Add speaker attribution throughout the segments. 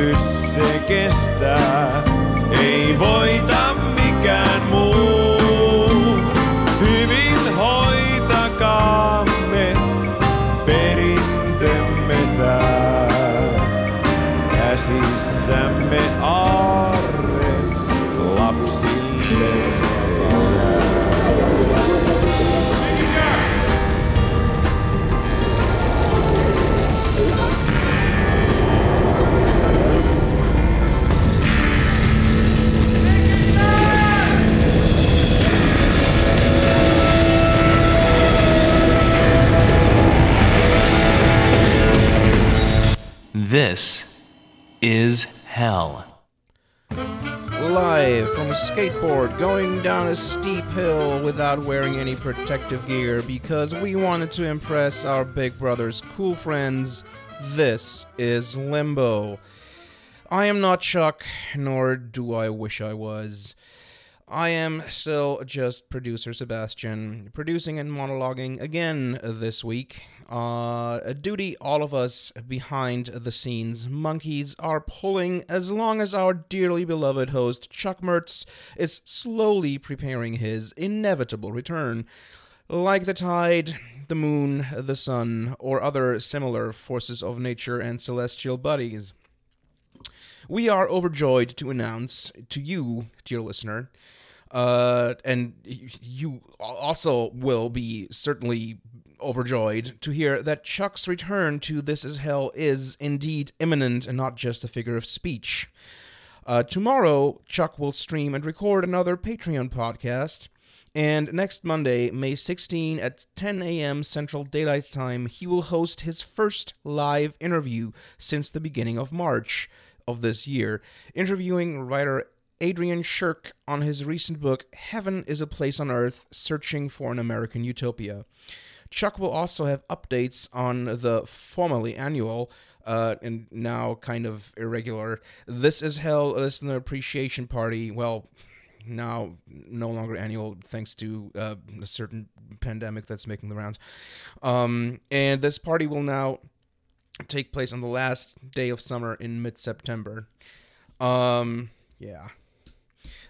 Speaker 1: menetys se kestää, ei voita
Speaker 2: This is hell.
Speaker 3: Live from a skateboard going down a steep hill without wearing any protective gear because we wanted to impress our Big Brother's cool friends. This is Limbo. I am not Chuck, nor do I wish I was. I am still just producer Sebastian, producing and monologuing again this week. Uh, a duty all of us behind the scenes monkeys are pulling as long as our dearly beloved host Chuck Mertz is slowly preparing his inevitable return. Like the tide, the moon, the sun, or other similar forces of nature and celestial bodies. We are overjoyed to announce to you, dear listener, uh, and you also will be certainly overjoyed to hear that Chuck's return to This Is Hell is indeed imminent and not just a figure of speech. Uh, tomorrow, Chuck will stream and record another Patreon podcast. And next Monday, May 16 at 10 a.m. Central Daylight Time, he will host his first live interview since the beginning of March of this year, interviewing writer Adrian Shirk on his recent book, Heaven is a Place on Earth Searching for an American Utopia. Chuck will also have updates on the formerly annual uh, and now kind of irregular This Is Hell Listener Appreciation Party. Well, now no longer annual thanks to uh, a certain pandemic that's making the rounds. Um, and this party will now take place on the last day of summer in mid September. Um, yeah.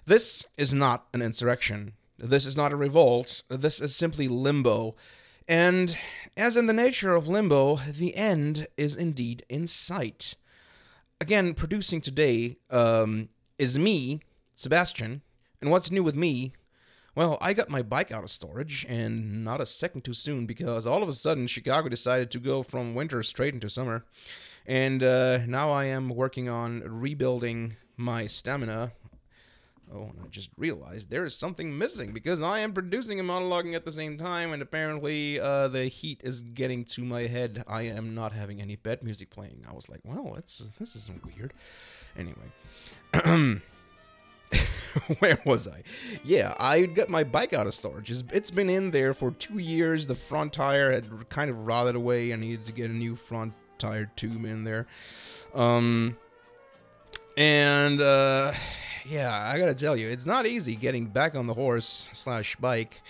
Speaker 3: This is not an insurrection. This is not a revolt. This is simply limbo. And as in the nature of limbo, the end is indeed in sight. Again, producing today um, is me, Sebastian. And what's new with me? Well, I got my bike out of storage, and not a second too soon because all of a sudden Chicago decided to go from winter straight into summer. And uh, now I am working on rebuilding my stamina Oh, and I just realized there is something missing because I am producing and monologuing at the same time, and apparently uh, the heat is getting to my head. I am not having any bed music playing. I was like, well, it's, this isn't weird. Anyway. Where was I? Yeah, I got my bike out of storage. It's, it's been in there for two years. The front tire had kind of rotted away. I needed to get a new front tire tube in there. Um, and uh, yeah, I gotta tell you, it's not easy getting back on the horse slash bike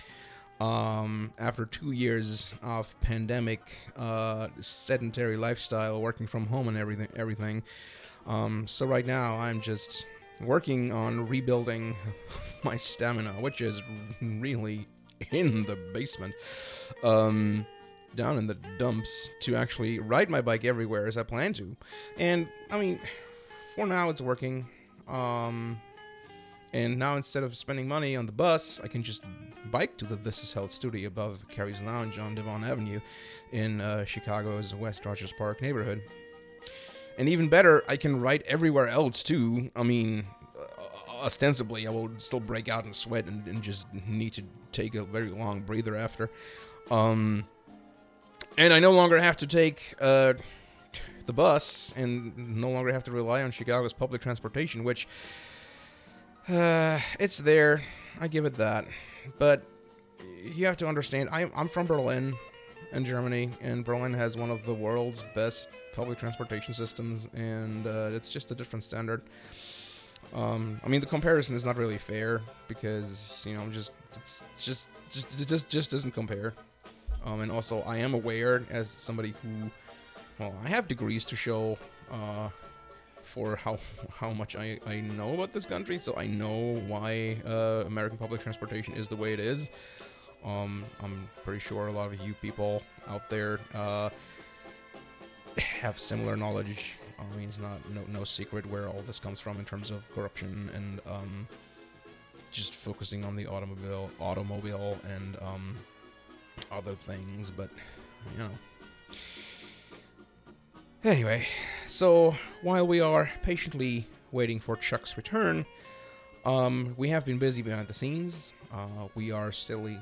Speaker 3: um, after two years of pandemic, uh, sedentary lifestyle, working from home and everything. Everything. Um, so right now, I'm just working on rebuilding my stamina, which is really in the basement. Um, down in the dumps to actually ride my bike everywhere as I plan to. And I mean, for now it's working. Um, and now instead of spending money on the bus, I can just bike to the This Is Hell studio above Carrie's Lounge on Devon Avenue in uh, Chicago's West Rogers Park neighborhood. And even better, I can ride everywhere else too. I mean, uh, ostensibly, I will still break out in sweat and, and just need to take a very long breather after. Um, and I no longer have to take uh, the bus and no longer have to rely on Chicago's public transportation, which uh, it's there. I give it that. But you have to understand, I'm, I'm from Berlin in Germany, and Berlin has one of the world's best public transportation systems, and uh, it's just a different standard. Um, I mean, the comparison is not really fair because you know, just it's just just it just just doesn't compare. Um, and also, I am aware as somebody who, well, I have degrees to show uh, for how how much I, I know about this country, so I know why uh, American public transportation is the way it is. Um, I'm pretty sure a lot of you people out there uh, have similar knowledge. I mean, it's not no, no secret where all this comes from in terms of corruption and um, just focusing on the automobile, automobile, and um, other things. But you know. Anyway, so while we are patiently waiting for Chuck's return, um, we have been busy behind the scenes. Uh, we are steadily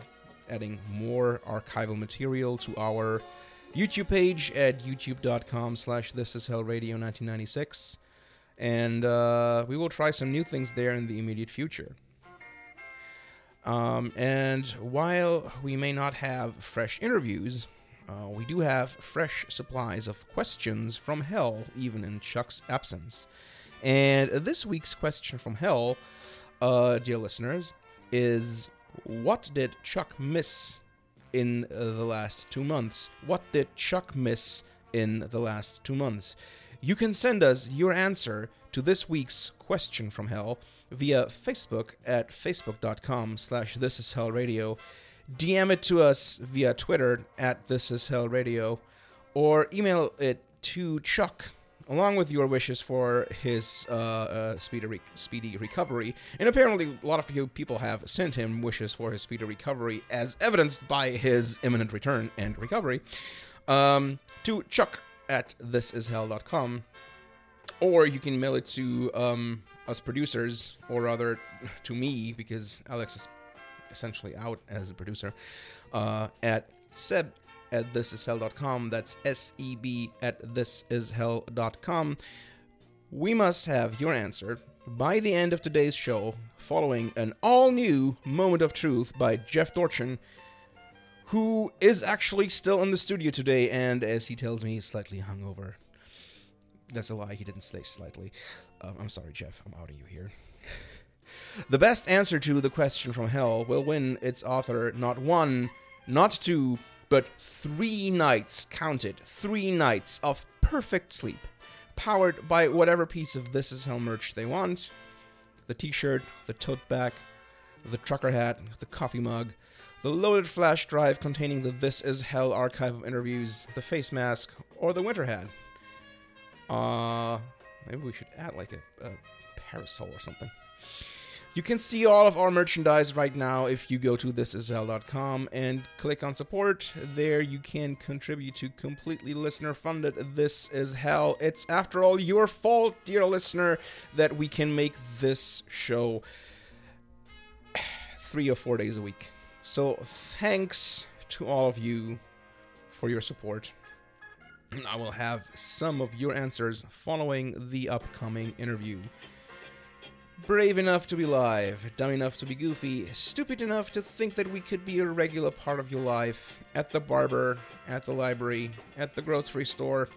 Speaker 3: adding more archival material to our YouTube page at youtube.com slash this is hell radio 1996 and uh, we will try some new things there in the immediate future um, and while we may not have fresh interviews uh, we do have fresh supplies of questions from hell even in chuck's absence and this week's question from hell uh, dear listeners is what did chuck miss in the last two months? What did Chuck miss in the last two months? You can send us your answer to this week's question from hell via Facebook at facebook.com slash this is hell radio. DM it to us via Twitter at this is hell radio or email it to Chuck along with your wishes for his uh, uh, speedy, re- speedy recovery. And apparently, a lot of you people have sent him wishes for his speedy recovery, as evidenced by his imminent return and recovery, um, to chuck at thisishell.com. Or you can mail it to um, us producers, or rather to me, because Alex is essentially out as a producer, uh, at seb at thisishell.com. That's S E B at thisishell.com. We must have your answer by the end of today's show, following an all new moment of truth by Jeff Dorchin, who is actually still in the studio today and, as he tells me, slightly hungover. That's a lie, he didn't say slightly. Um, I'm sorry, Jeff, I'm out of you here. The best answer to the question from hell will win its author not one, not two, but three nights, counted, three nights of perfect sleep, powered by whatever piece of This Is Hell merch they want the t shirt, the tote bag, the trucker hat, the coffee mug, the loaded flash drive containing the This Is Hell archive of interviews, the face mask, or the winter hat. Uh, maybe we should add like a, a parasol or something. You can see all of our merchandise right now if you go to thisishell.com and click on support. There you can contribute to completely listener funded This Is Hell. It's after all your fault, dear listener, that we can make this show three or four days a week. So thanks to all of you for your support. I will have some of your answers following the upcoming interview. Brave enough to be live, dumb enough to be goofy, stupid enough to think that we could be a regular part of your life at the barber, at the library, at the grocery store,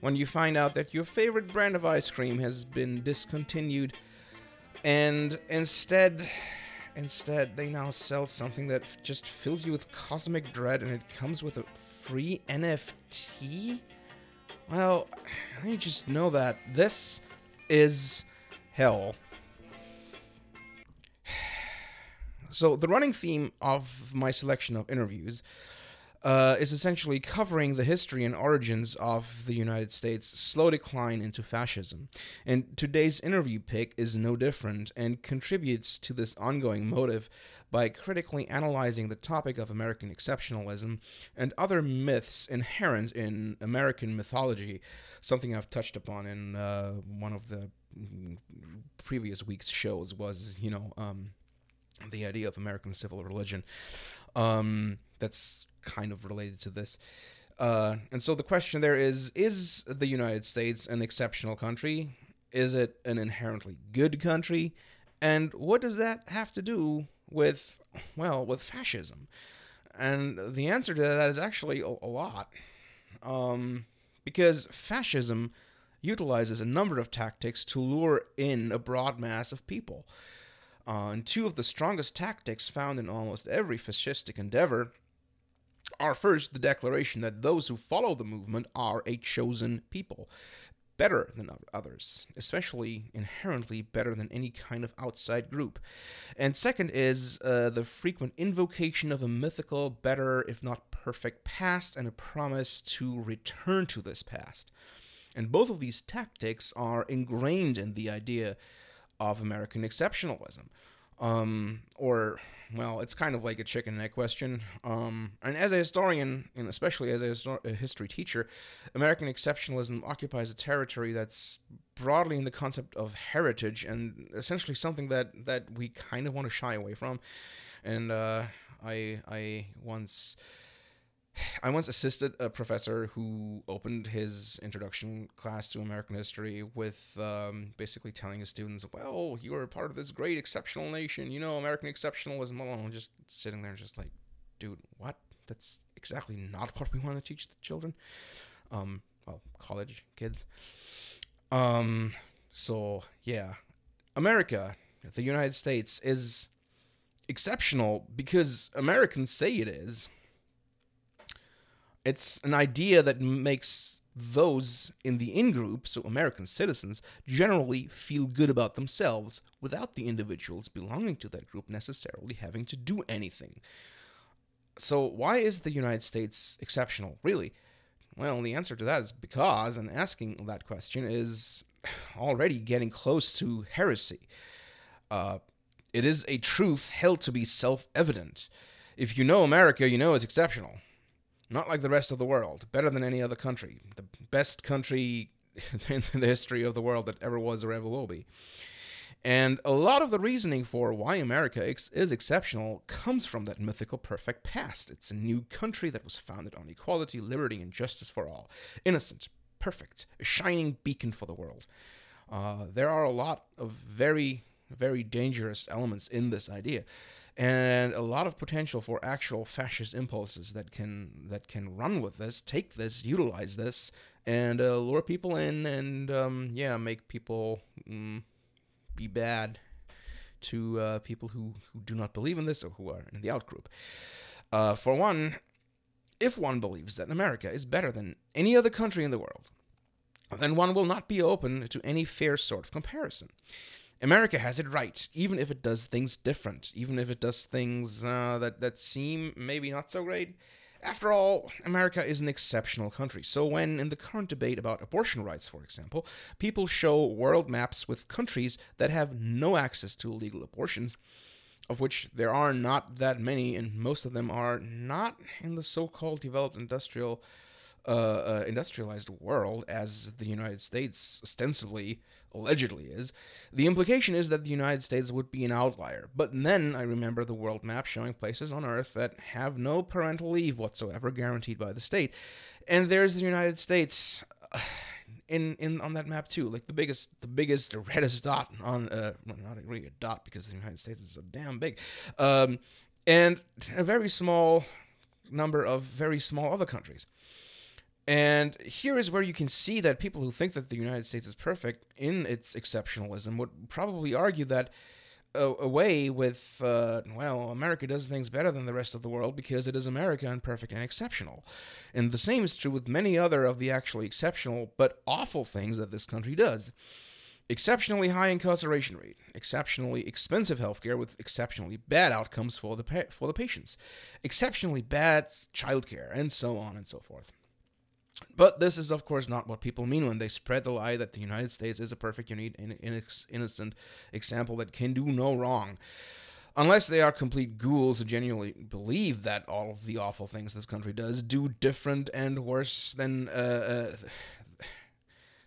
Speaker 3: when you find out that your favorite brand of ice cream has been discontinued and instead instead they now sell something that just fills you with cosmic dread and it comes with a free NFT? Well, I just know that this is hell. So the running theme of my selection of interviews uh, is essentially covering the history and origins of the United States' slow decline into fascism. And today's interview pick is no different and contributes to this ongoing motive by critically analyzing the topic of American exceptionalism and other myths inherent in American mythology, something I've touched upon in uh, one of the mm, previous week's shows was, you know, um, the idea of American civil religion. Um, that's kind of related to this. Uh, and so the question there is Is the United States an exceptional country? Is it an inherently good country? And what does that have to do with, well, with fascism? And the answer to that is actually a, a lot. Um, because fascism utilizes a number of tactics to lure in a broad mass of people. Uh, and two of the strongest tactics found in almost every fascistic endeavor are first the declaration that those who follow the movement are a chosen people. better than others, especially inherently better than any kind of outside group. And second is uh, the frequent invocation of a mythical, better, if not perfect past, and a promise to return to this past. And both of these tactics are ingrained in the idea of American exceptionalism. Um, or, well, it's kind of like a chicken and egg question. Um, and as a historian, and especially as a, histor- a history teacher, American exceptionalism occupies a territory that's broadly in the concept of heritage and essentially something that, that we kind of want to shy away from. And uh, I, I once I once assisted a professor who opened his introduction class to American history with um, basically telling his students, "Well, you are part of this great exceptional nation. You know, American exceptionalism." Well, just sitting there, just like, dude, what? That's exactly not what we want to teach the children. Um, well, college kids. Um, so yeah, America, the United States, is exceptional because Americans say it is it's an idea that makes those in the in group, so American citizens, generally feel good about themselves without the individuals belonging to that group necessarily having to do anything. So, why is the United States exceptional, really? Well, the answer to that is because, and asking that question is already getting close to heresy. Uh, it is a truth held to be self evident. If you know America, you know it's exceptional. Not like the rest of the world. Better than any other country. The best country in the history of the world that ever was or ever will be. And a lot of the reasoning for why America is exceptional comes from that mythical perfect past. It's a new country that was founded on equality, liberty, and justice for all. Innocent, perfect, a shining beacon for the world. Uh, there are a lot of very, very dangerous elements in this idea and a lot of potential for actual fascist impulses that can that can run with this, take this, utilize this, and uh, lure people in, and um, yeah, make people mm, be bad to uh, people who, who do not believe in this or who are in the outgroup. Uh, for one, if one believes that America is better than any other country in the world, then one will not be open to any fair sort of comparison. America has it right, even if it does things different, even if it does things uh, that that seem maybe not so great. After all, America is an exceptional country. So when in the current debate about abortion rights, for example, people show world maps with countries that have no access to legal abortions, of which there are not that many, and most of them are not in the so-called developed industrial uh, uh, industrialized world as the United States ostensibly, allegedly is, the implication is that the United States would be an outlier. But then I remember the world map showing places on Earth that have no parental leave whatsoever guaranteed by the state. And there's the United States. Uh, in, in on that map too, like the biggest, the biggest, the reddest dot on, uh, well, not really a dot because the United States is so damn big, um, and a very small number of very small other countries. And here is where you can see that people who think that the United States is perfect in its exceptionalism would probably argue that away with, uh, well, America does things better than the rest of the world because it is America and perfect and exceptional. And the same is true with many other of the actually exceptional but awful things that this country does. Exceptionally high incarceration rate, exceptionally expensive healthcare with exceptionally bad outcomes for the pa- for the patients, exceptionally bad childcare, and so on and so forth. But this is, of course, not what people mean when they spread the lie that the United States is a perfect, unique, innocent example that can do no wrong. Unless they are complete ghouls who genuinely believe that all of the awful things this country does do different and worse than uh, uh,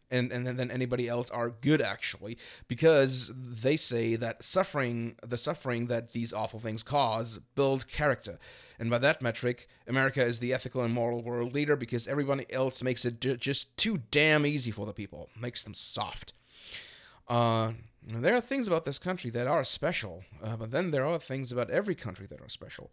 Speaker 3: and and then anybody else are good actually because they say that suffering the suffering that these awful things cause build character. And by that metric america is the ethical and moral world leader because everybody else makes it just too damn easy for the people makes them soft. Uh, there are things about this country that are special uh, but then there are things about every country that are special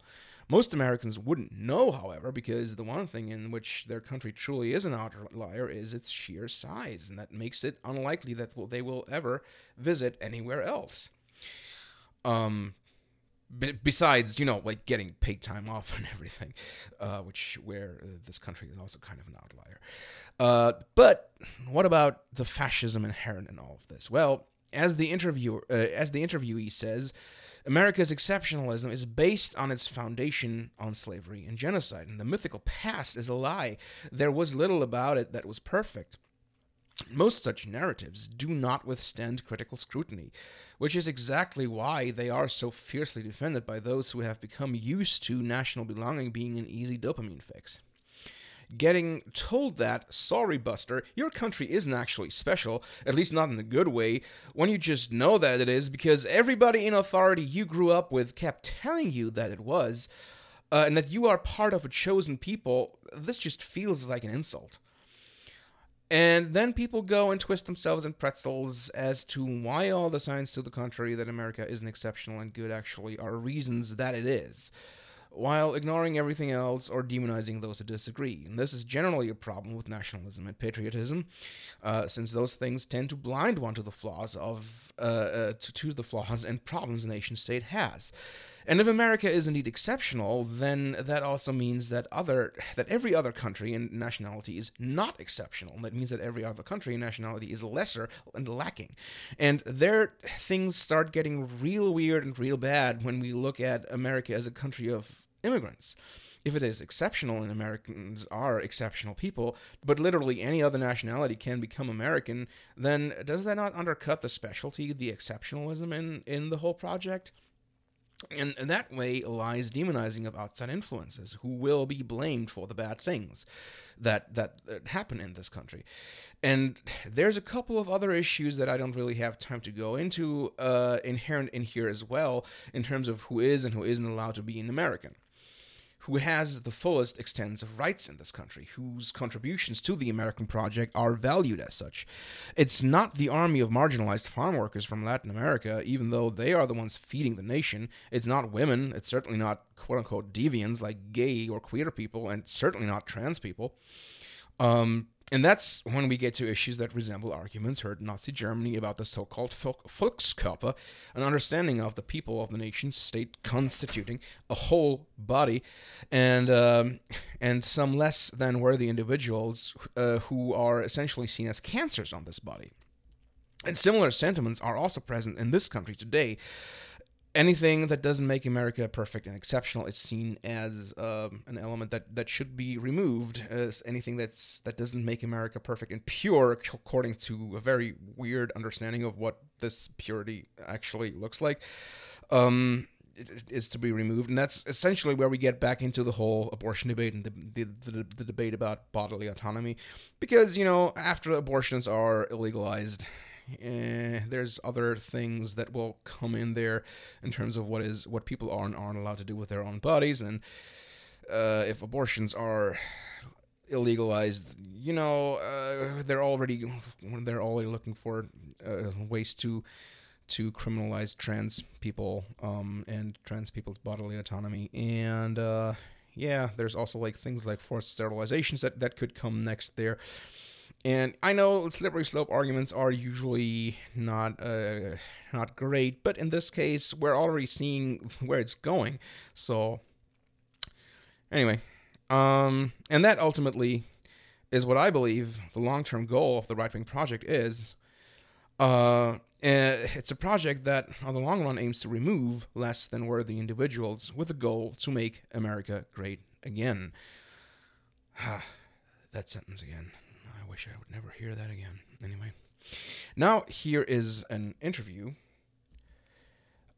Speaker 3: most Americans wouldn't know, however, because the one thing in which their country truly is an outlier is its sheer size, and that makes it unlikely that they will ever visit anywhere else. Um, besides, you know, like getting paid time off and everything, uh, which where uh, this country is also kind of an outlier. Uh, but what about the fascism inherent in all of this? Well, as the interviewer, uh, as the interviewee says, America's exceptionalism is based on its foundation on slavery and genocide, and the mythical past is a lie. There was little about it that was perfect. Most such narratives do not withstand critical scrutiny, which is exactly why they are so fiercely defended by those who have become used to national belonging being an easy dopamine fix getting told that, sorry, Buster, your country isn't actually special, at least not in the good way, when you just know that it is because everybody in authority you grew up with kept telling you that it was, uh, and that you are part of a chosen people, this just feels like an insult. And then people go and twist themselves in pretzels as to why all the signs to the contrary that America isn't exceptional and good actually are reasons that it is while ignoring everything else or demonizing those who disagree. And this is generally a problem with nationalism and patriotism, uh, since those things tend to blind one to the flaws of uh, uh, to, to the flaws and problems the nation state has. And if America is indeed exceptional, then that also means that other that every other country and nationality is not exceptional. That means that every other country and nationality is lesser and lacking. And there things start getting real weird and real bad when we look at America as a country of immigrants. If it is exceptional and Americans are exceptional people, but literally any other nationality can become American, then does that not undercut the specialty, the exceptionalism in, in the whole project? And, and that way lies demonizing of outside influences who will be blamed for the bad things that, that that happen in this country. And there's a couple of other issues that I don't really have time to go into uh, inherent in here as well in terms of who is and who isn't allowed to be an American who has the fullest extent of rights in this country, whose contributions to the American project are valued as such. It's not the army of marginalized farm workers from Latin America, even though they are the ones feeding the nation. It's not women, it's certainly not quote unquote deviants like gay or queer people, and certainly not trans people. Um, and that's when we get to issues that resemble arguments heard in Nazi Germany about the so called Volkskörper, an understanding of the people of the nation state constituting a whole body, and, um, and some less than worthy individuals uh, who are essentially seen as cancers on this body. And similar sentiments are also present in this country today anything that doesn't make America perfect and exceptional is seen as um, an element that, that should be removed. As anything that's that doesn't make America perfect and pure, according to a very weird understanding of what this purity actually looks like, um, is to be removed, and that's essentially where we get back into the whole abortion debate and the, the, the, the debate about bodily autonomy, because you know after abortions are illegalized eh, there's other things that will come in there in terms of what is what people are and aren't allowed to do with their own bodies, and uh, if abortions are illegalized, you know, uh, they're already they're already looking for uh, ways to to criminalize trans people um, and trans people's bodily autonomy, and uh, yeah, there's also like things like forced sterilizations that that could come next there. And I know slippery slope arguments are usually not uh, not great, but in this case, we're already seeing where it's going. So, anyway, um, and that ultimately is what I believe the long term goal of the right wing project is. Uh, it's a project that, on the long run, aims to remove less than worthy individuals with the goal to make America great again. that sentence again wish I would never hear that again. Anyway, now here is an interview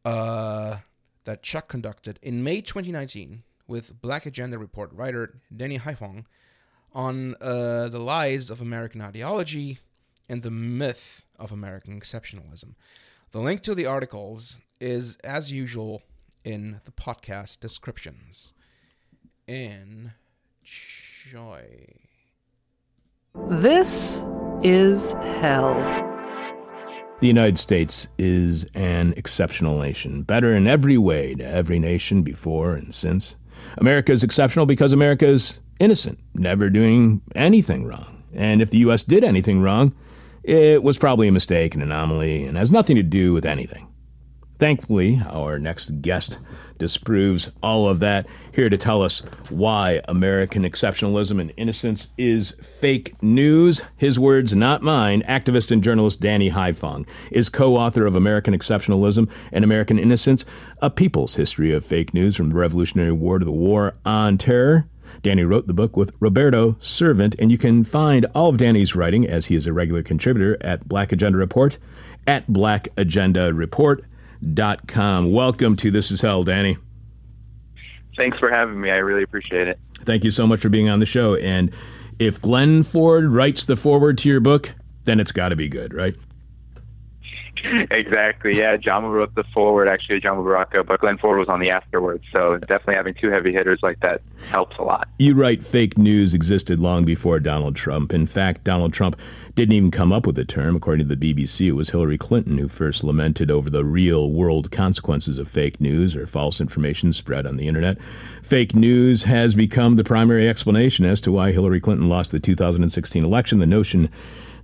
Speaker 3: uh, that Chuck conducted in May 2019 with Black Agenda Report writer Denny Haiphong on uh, the lies of American ideology and the myth of American exceptionalism. The link to the articles is, as usual, in the podcast descriptions. In Enjoy.
Speaker 4: This is hell.
Speaker 5: The United States is an exceptional nation, better in every way to every nation before and since. America is exceptional because America is innocent, never doing anything wrong. And if the U.S. did anything wrong, it was probably a mistake, an anomaly, and has nothing to do with anything. Thankfully, our next guest disproves all of that. Here to tell us why American exceptionalism and innocence is fake news. His words, not mine. Activist and journalist Danny Haiphong is co author of American Exceptionalism and American Innocence, a people's history of fake news from the Revolutionary War to the War on Terror. Danny wrote the book with Roberto Sirvent, and you can find all of Danny's writing, as he is a regular contributor, at Black Agenda Report, at Black Agenda Report com. Welcome to This Is Hell, Danny.
Speaker 6: Thanks for having me. I really appreciate it.
Speaker 5: Thank you so much for being on the show. And if Glen Ford writes the foreword to your book, then it's got to be good, right?
Speaker 6: Exactly. Yeah, Ajamu wrote the foreword, actually, Ajamu Baraka, but Glen Ford was on the afterwards. So definitely having two heavy hitters like that helps a lot.
Speaker 5: You write fake news existed long before Donald Trump. In fact, Donald Trump didn't even come up with the term. According to the BBC, it was Hillary Clinton who first lamented over the real world consequences of fake news or false information spread on the internet. Fake news has become the primary explanation as to why Hillary Clinton lost the 2016 election. The notion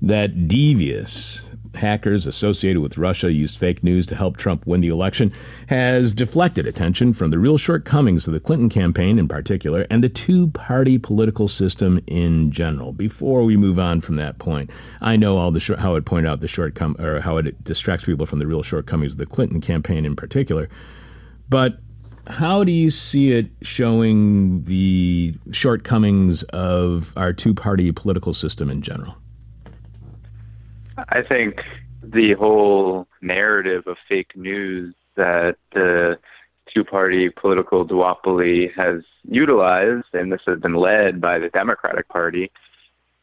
Speaker 5: that devious hackers associated with Russia used fake news to help Trump win the election has deflected attention from the real shortcomings of the Clinton campaign in particular and the two party political system in general. Before we move on from that point, I know all the how it pointed out the shortcom or how it distracts people from the real shortcomings of the Clinton campaign in particular. But how do you see it showing the shortcomings of our two party political system in general?
Speaker 6: I think the whole narrative of fake news that the two party political duopoly has utilized, and this has been led by the Democratic Party,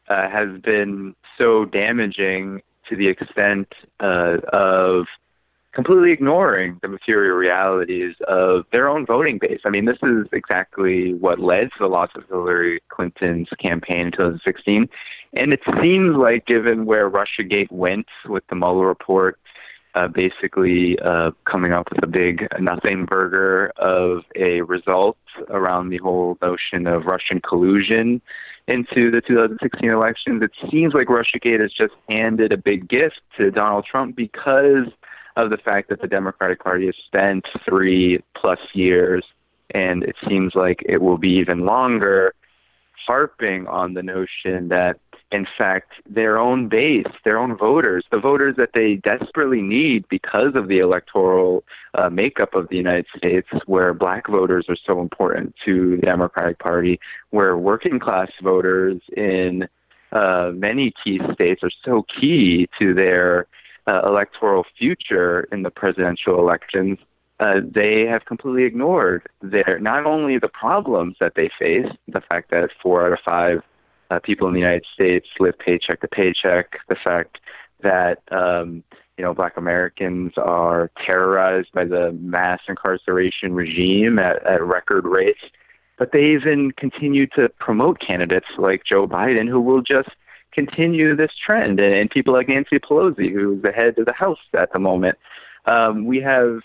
Speaker 6: uh, has been so damaging to the extent uh, of completely ignoring the material realities of their own voting base. I mean, this is exactly what led to the loss of Hillary Clinton's campaign in 2016. And it seems like, given where Russiagate went with the Mueller report, uh, basically uh, coming up with a big nothing burger of a result around the whole notion of Russian collusion into the 2016 elections. It seems like Russiagate has just handed a big gift to Donald Trump because of the fact that the Democratic Party has spent three plus years, and it seems like it will be even longer, harping on the notion that in fact, their own base, their own voters, the voters that they desperately need because of the electoral uh, makeup of the United States, where black voters are so important to the Democratic Party, where working class voters in uh, many key states are so key to their uh, electoral future in the presidential elections. Uh, they have completely ignored their not only the problems that they face, the fact that four out of five uh, people in the United States live paycheck to paycheck. The fact that um, you know Black Americans are terrorized by the mass incarceration regime at, at record rates, but they even continue to promote candidates like Joe Biden who will just continue this trend, and, and people like Nancy Pelosi, who's the head of the House at the moment. Um, we have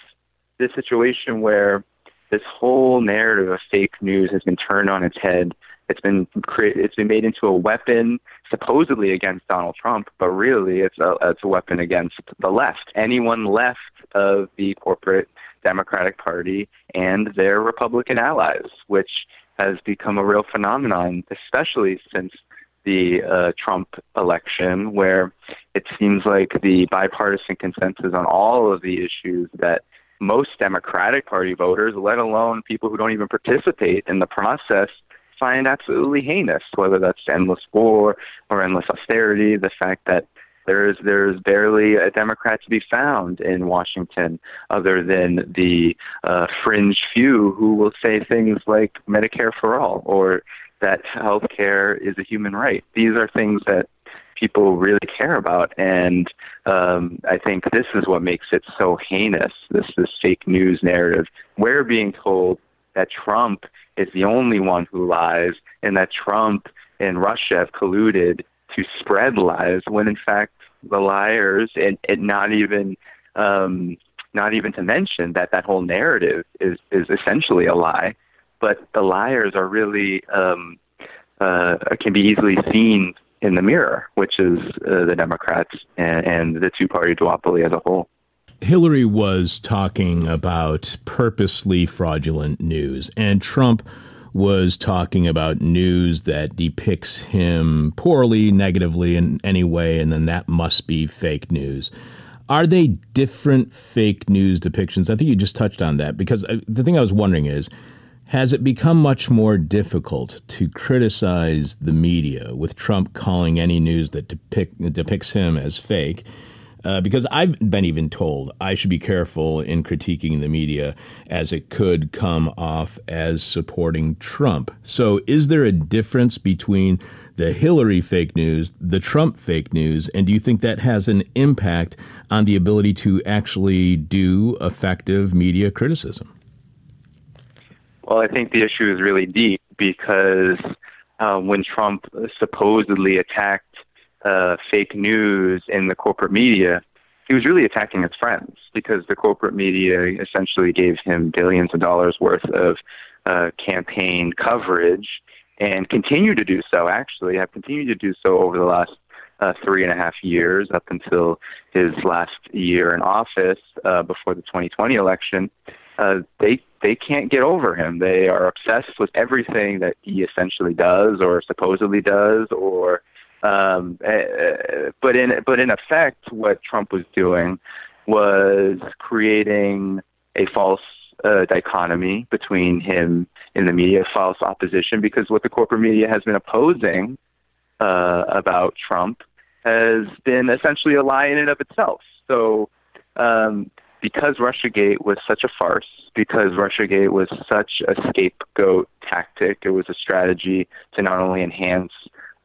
Speaker 6: this situation where this whole narrative of fake news has been turned on its head it's been created. It's been made into a weapon, supposedly against Donald Trump, but really it's a it's a weapon against the left. Anyone left of the corporate Democratic Party and their Republican allies, which has become a real phenomenon, especially since the uh, Trump election, where it seems like the bipartisan consensus on all of the issues that most Democratic Party voters, let alone people who don't even participate in the process, find absolutely heinous, whether that's endless war or endless austerity, the fact that there's there's barely a Democrat to be found in Washington, other than the uh, fringe few who will say things like Medicare for all or that health care is a human right. These are things that people really care about, and um, I think this is what makes it so heinous. This this fake news narrative. We're being told that Trump is the only one who lies and that Trump and Russia have colluded to spread lies when in fact the liars and, and not even um, not even to mention that that whole narrative is is essentially a lie. But the liars are really um, uh, can be easily seen in the mirror which is uh, the Democrats and, and the two party duopoly as a whole
Speaker 5: Hillary was talking about purposely fraudulent news, and Trump was talking about news that depicts him poorly, negatively in any way, and then that must be fake news. Are they different fake news depictions? I think you just touched on that because uh, the thing I was wondering is has it become much more difficult to criticize the media with Trump calling any news that depict, depicts him as fake? Uh, because I've been even told I should be careful in critiquing the media as it could come off as supporting Trump. So, is there a difference between the Hillary fake news, the Trump fake news, and do you think that has an impact on the ability to actually do effective media criticism?
Speaker 6: Well, I think the issue is really deep because uh, when Trump supposedly attacked uh, fake news in the corporate media, he was really attacking his friends because the corporate media essentially gave him billions of dollars worth of uh, campaign coverage and continue to do so, actually, have continued to do so over the last uh, three and a half years up until his last year in office uh, before the 2020 election. Uh, they they can't get over him. They are obsessed with everything that he essentially does or supposedly does or um, uh, but in but in effect, what Trump was doing was creating a false uh, dichotomy between him and the media, false opposition, because what the corporate media has been opposing uh, about Trump has been essentially a lie in and of itself. So, um, because RussiaGate was such a farce, because RussiaGate was such a scapegoat tactic, it was a strategy to not only enhance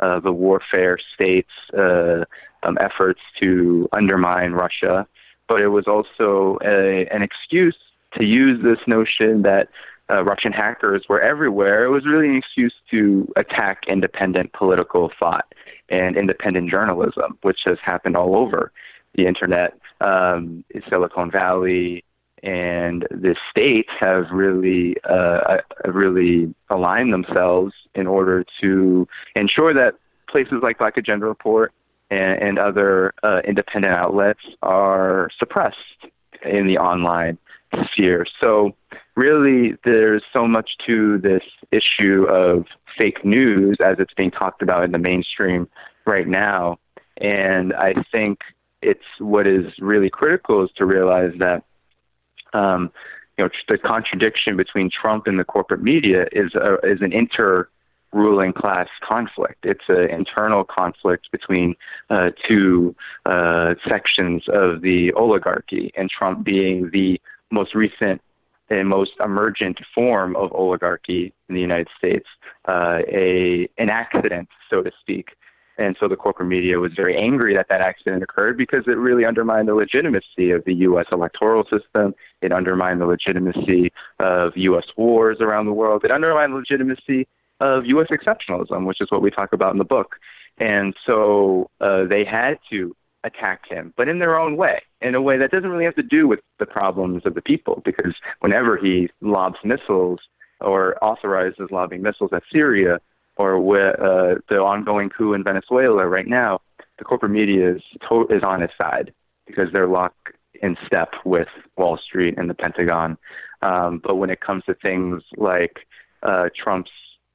Speaker 6: uh, the warfare states' uh, um, efforts to undermine Russia, but it was also a, an excuse to use this notion that uh, Russian hackers were everywhere. It was really an excuse to attack independent political thought and independent journalism, which has happened all over the internet. Um, Silicon Valley, and the states have really uh, really aligned themselves in order to ensure that places like Black Agenda Report and, and other uh, independent outlets are suppressed in the online sphere. So really, there's so much to this issue of fake news as it's being talked about in the mainstream right now. And I think it's what is really critical is to realize that um, you know the contradiction between Trump and the corporate media is a, is an inter ruling class conflict. It's an internal conflict between uh, two uh, sections of the oligarchy, and Trump being the most recent and most emergent form of oligarchy in the United States, uh, a an accident, so to speak, and so the corporate media was very angry that that accident occurred because it really undermined the legitimacy of the U.S. electoral system. It undermined the legitimacy of U.S. wars around the world. It undermined the legitimacy of U.S. exceptionalism, which is what we talk about in the book. And so uh, they had to attack him, but in their own way, in a way that doesn't really have to do with the problems of the people, because whenever he lobs missiles or authorizes lobbing missiles at Syria, or with uh, the ongoing coup in Venezuela right now, the corporate media is to- is on his side because they're locked in step with Wall Street and the Pentagon. Um, but when it comes to things like uh, Trump's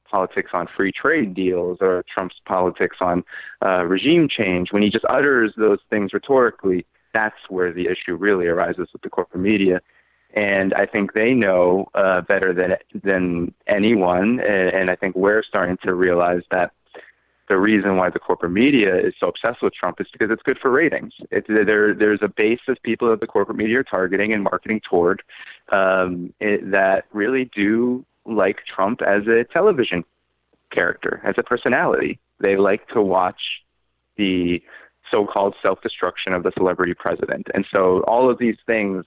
Speaker 6: politics on free trade deals or Trump's politics on uh, regime change, when he just utters those things rhetorically, that's where the issue really arises with the corporate media and I think they know uh, better than than anyone. And, and I think we're starting to realize that the reason why the corporate media is so obsessed with Trump is because it's good for ratings. It's, there, there's a base of people that the corporate media are targeting and marketing toward um, it, that really do like Trump as a television character, as a personality. They like to watch the so-called self-destruction of the celebrity president, and so all of these things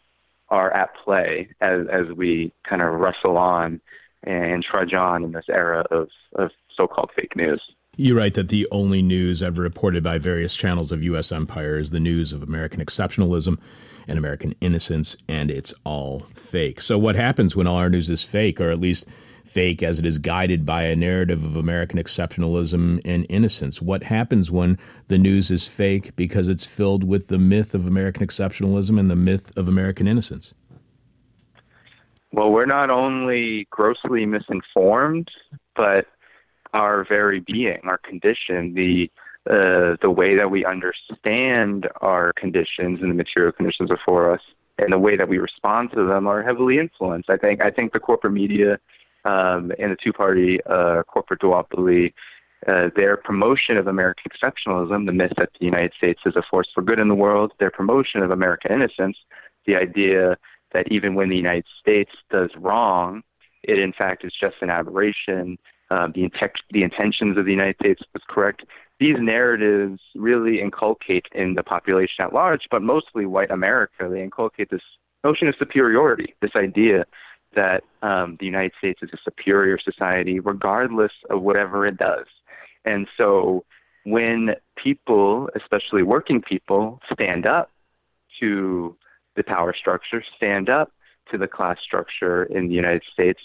Speaker 6: are at play as as we kind of wrestle on and trudge on in this era of, of so-called fake news.
Speaker 5: You write that the only news ever reported by various channels of U.S. empire is the news of American exceptionalism and American innocence, and it's all fake. So, what happens when all our news is fake, or at least fake as it is guided by a narrative of American exceptionalism and innocence. What happens when the news is fake because it's filled with the myth of American exceptionalism and the myth of American innocence?
Speaker 6: Well, we're not only grossly misinformed, but our very being, our condition, the uh, the way that we understand our conditions and the material conditions before us, and the way that we respond to them are heavily influenced. I think. I think the corporate media um, and the two-party uh, corporate duopoly. Uh, their promotion of American exceptionalism, the myth that the United States is a force for good in the world, their promotion of American innocence, the idea that even when the United States does wrong, it in fact is just an aberration. Um, the, the intentions of the United States was correct. These narratives really inculcate in the population at large, but mostly white America, they inculcate this notion of superiority, this idea that um, the United States is a superior society, regardless of whatever it does. And so when people, especially working people, stand up to the power structure, stand up to the class structure in the United States,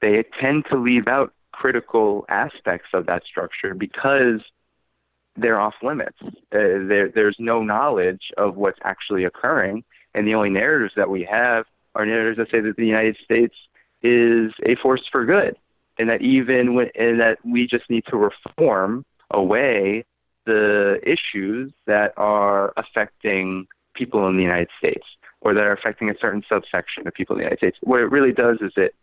Speaker 6: they tend to leave out critical aspects of that structure because they're off limits. Uh, there, there's no knowledge of what's actually occurring, and the only narratives that we have are narratives that say that the United States is a force for good, and that even when, and that we just need to reform away the issues that are affecting people in the United States or that are affecting a certain subsection of people in the United States. What it really does is it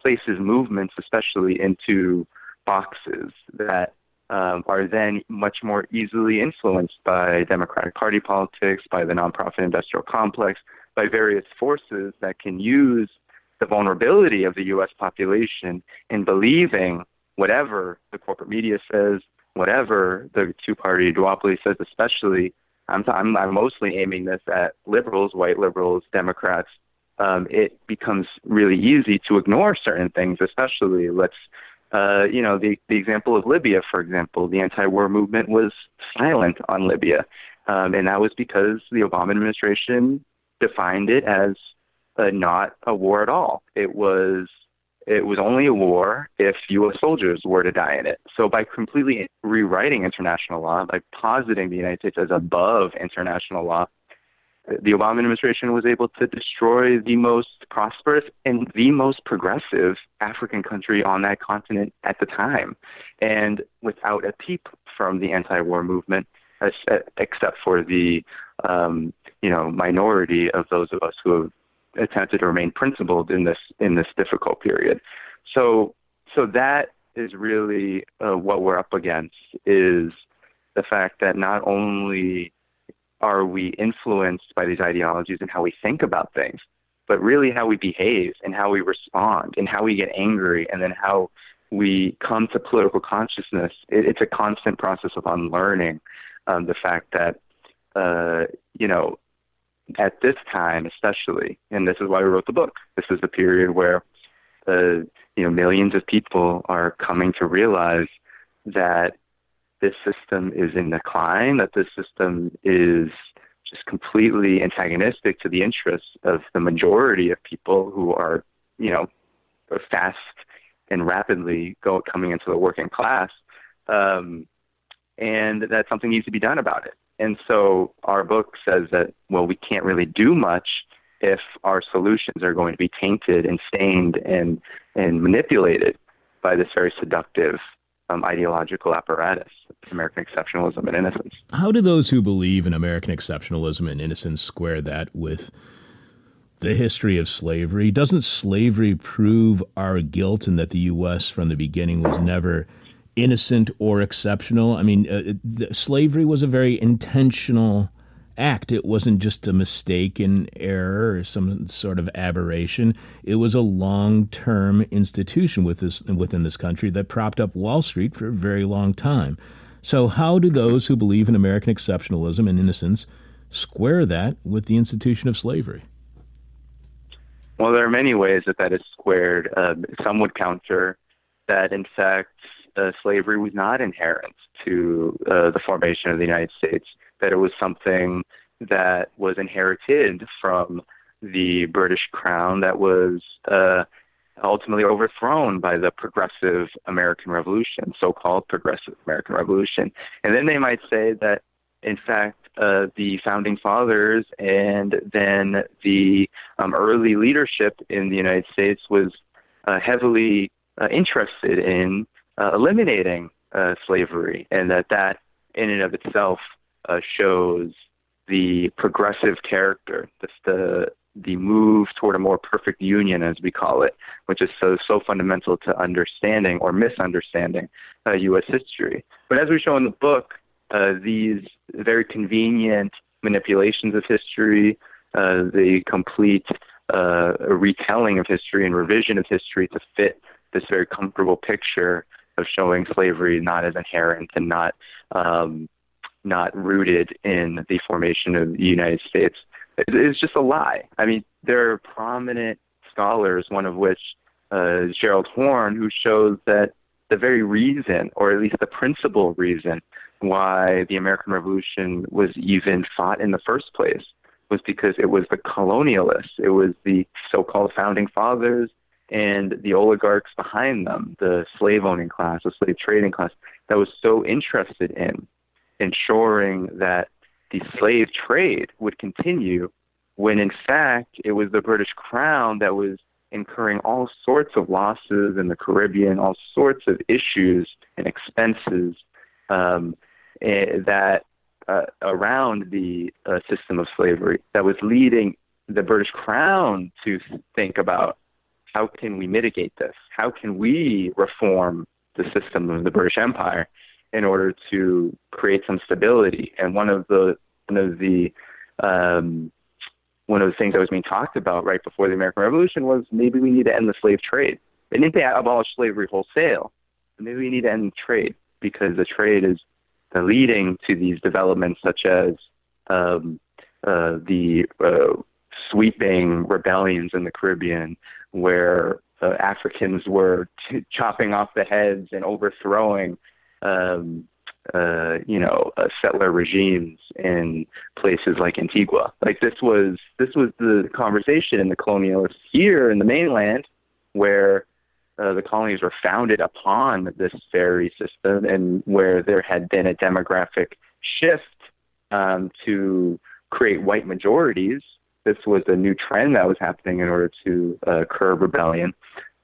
Speaker 6: places movements, especially into boxes that um, are then much more easily influenced by Democratic Party politics, by the nonprofit industrial complex, by various forces that can use the vulnerability of the U.S. population in believing whatever the corporate media says, whatever the two-party duopoly says, especially. I'm, I'm, I'm mostly aiming this at liberals, white liberals, Democrats. Um, it becomes really easy to ignore certain things, especially let's uh, you know, the, the example of Libya, for example, the anti-war movement was silent on Libya. Um, and that was because the Obama administration defined it as not a war at all. It was it was only a war if U.S. soldiers were to die in it. So by completely rewriting international law, by positing the United States as above international law, the Obama administration was able to destroy the most prosperous and the most progressive African country on that continent at the time, and without a peep from the anti-war movement, except for the um, you know minority of those of us who have attempted to remain principled in this in this difficult period. So so that is really uh, what we're up against is the fact that not only are we influenced by these ideologies and how we think about things, but really how we behave and how we respond and how we get angry and then how we come to political consciousness. It, it's a constant process of unlearning um, the fact that, uh, you know, at this time especially, and this is why we wrote the book, this is the period where, the you know, millions of people are coming to realize that this system is in decline, that this system is just completely antagonistic to the interests of the majority of people who are, you know, fast and rapidly go coming into the working class, um, and that something needs to be done about it. And so our book says that well, we can't really do much if our solutions are going to be tainted and stained and and manipulated by this very seductive um, ideological apparatus, American exceptionalism and innocence.
Speaker 5: How do those who believe in American exceptionalism and innocence square that with the history of slavery? Doesn't slavery prove our guilt and that the U.S. from the beginning was never innocent or exceptional? I mean, uh, slavery was a very intentional act. It wasn't just a mistake, an error, or some sort of aberration. It was a long-term institution with this, within this country that propped up Wall Street for a very long time. So, how do those who believe in American exceptionalism and innocence square that with the institution of slavery?
Speaker 6: Well, there are many ways that that is squared. Uh, some would counter that, in fact, uh, slavery was not inherent to uh, the formation of the United States that it was something that was inherited from the British Crown that was uh, ultimately overthrown by the progressive American Revolution, so-called progressive American Revolution. And then they might say that, in fact, uh, the founding fathers and then the um, early leadership in the United States was uh, heavily uh, interested in uh, eliminating uh, slavery, and that that in and of itself uh, shows the progressive character, the, the the move toward a more perfect union, as we call it, which is so so fundamental to understanding or misunderstanding uh, U.S. history. But as we show in the book, uh, these very convenient manipulations of history, uh, the complete uh, retelling of history and revision of history to fit this very comfortable picture of showing slavery not as inherent and not um, not rooted in the formation of the United States is just a lie. I mean, there are prominent scholars, one of which uh, is Gerald Horne, who shows that the very reason, or at least the principal reason, why the American Revolution was even fought in the first place was because it was the colonialists, it was the so-called founding fathers and the oligarchs behind them, the slave owning class, the slave trading class, that was so interested in ensuring that the slave trade would continue when in fact it was the British Crown that was incurring all sorts of losses in the Caribbean, all sorts of issues and expenses um, eh, that uh, around the uh, system of slavery that was leading the British Crown to think about how can we mitigate this? How can we reform the system of the British Empire in order to create some stability? And one of the one of the um, one of the things that was being talked about right before the American Revolution was maybe we need to end the slave trade. They didn't abolish slavery wholesale. Maybe we need to end the trade because the trade is leading to these developments such as um, uh, the uh, sweeping rebellions in the Caribbean, where uh, Africans were t- chopping off the heads and overthrowing um, uh, you know, uh, settler regimes in places like Antigua. Like this was this was the conversation in the colonialists here in the mainland, where uh, the colonies were founded upon this very system, and where there had been a demographic shift um, to create white majorities. This was a new trend that was happening in order to uh, curb rebellion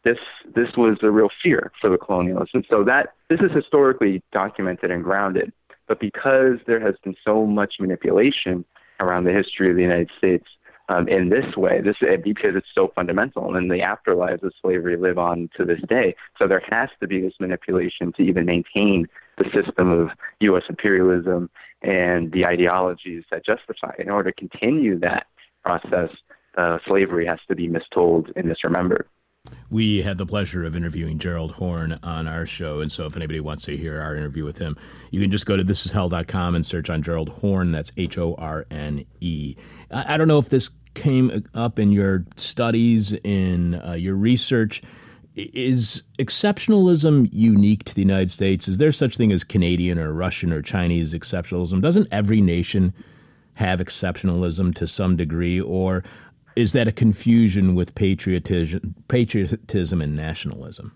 Speaker 6: this this was a real fear for the colonialists, and so that this is historically documented and grounded. But because there has been so much manipulation around the history of the United States um, in this way, this because it's so fundamental, and the afterlives of slavery live on to this day. So there has to be this manipulation to even maintain the system of U.S. imperialism and the ideologies that justify. it In order to continue that process, uh, slavery has to be mistold and misremembered.
Speaker 5: We had the pleasure of interviewing Gerald Horne on our show. And so if anybody wants to hear our interview with him, you can just go to thisishell.com and search on Gerald Horne. That's H O R N E. I don't know if this came up in your studies, in uh, your research. Is exceptionalism unique to the United States? Is there such thing as Canadian or Russian or Chinese exceptionalism? Doesn't every nation have exceptionalism to some degree? Or is that a confusion with patriotism, patriotism and nationalism?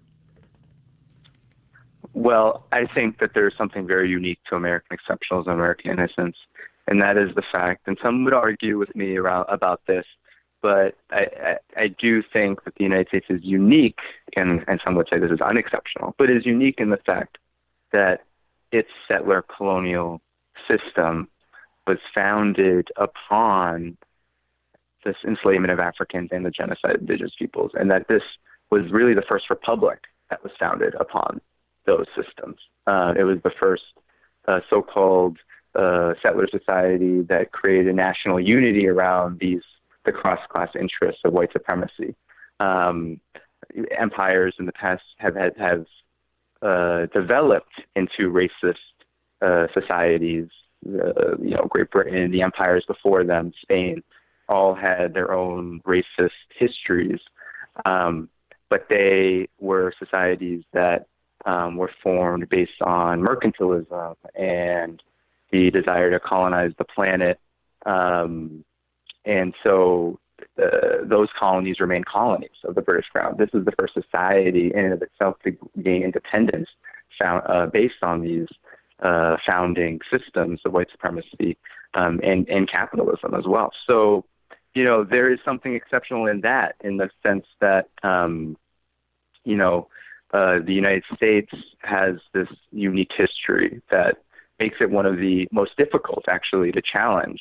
Speaker 6: Well, I think that there's something very unique to American exceptionalism, American innocence, and that is the fact. And some would argue with me around, about this, but I, I, I do think that the United States is unique, and, and some would say this is unexceptional, but is unique in the fact that its settler colonial system was founded upon this enslavement of Africans and the genocide of indigenous peoples, and that this was really the first republic that was founded upon those systems. Uh, it was the first uh, so-called uh, settler society that created national unity around these the cross-class interests of white supremacy. Um, empires in the past have have, have uh, developed into racist uh, societies. Uh, you know, Great Britain, the empires before them, Spain, all had their own racist histories, um, but they were societies that um, were formed based on mercantilism and the desire to colonize the planet. Um, and so those colonies remain colonies of the British Crown. This is the first society in and of itself to gain independence found, uh, based on these uh, founding systems of white supremacy um, and, and capitalism as well. So, you know, there is something exceptional in that, in the sense that, um, you know, uh, the United States has this unique history that makes it one of the most difficult, actually, to challenge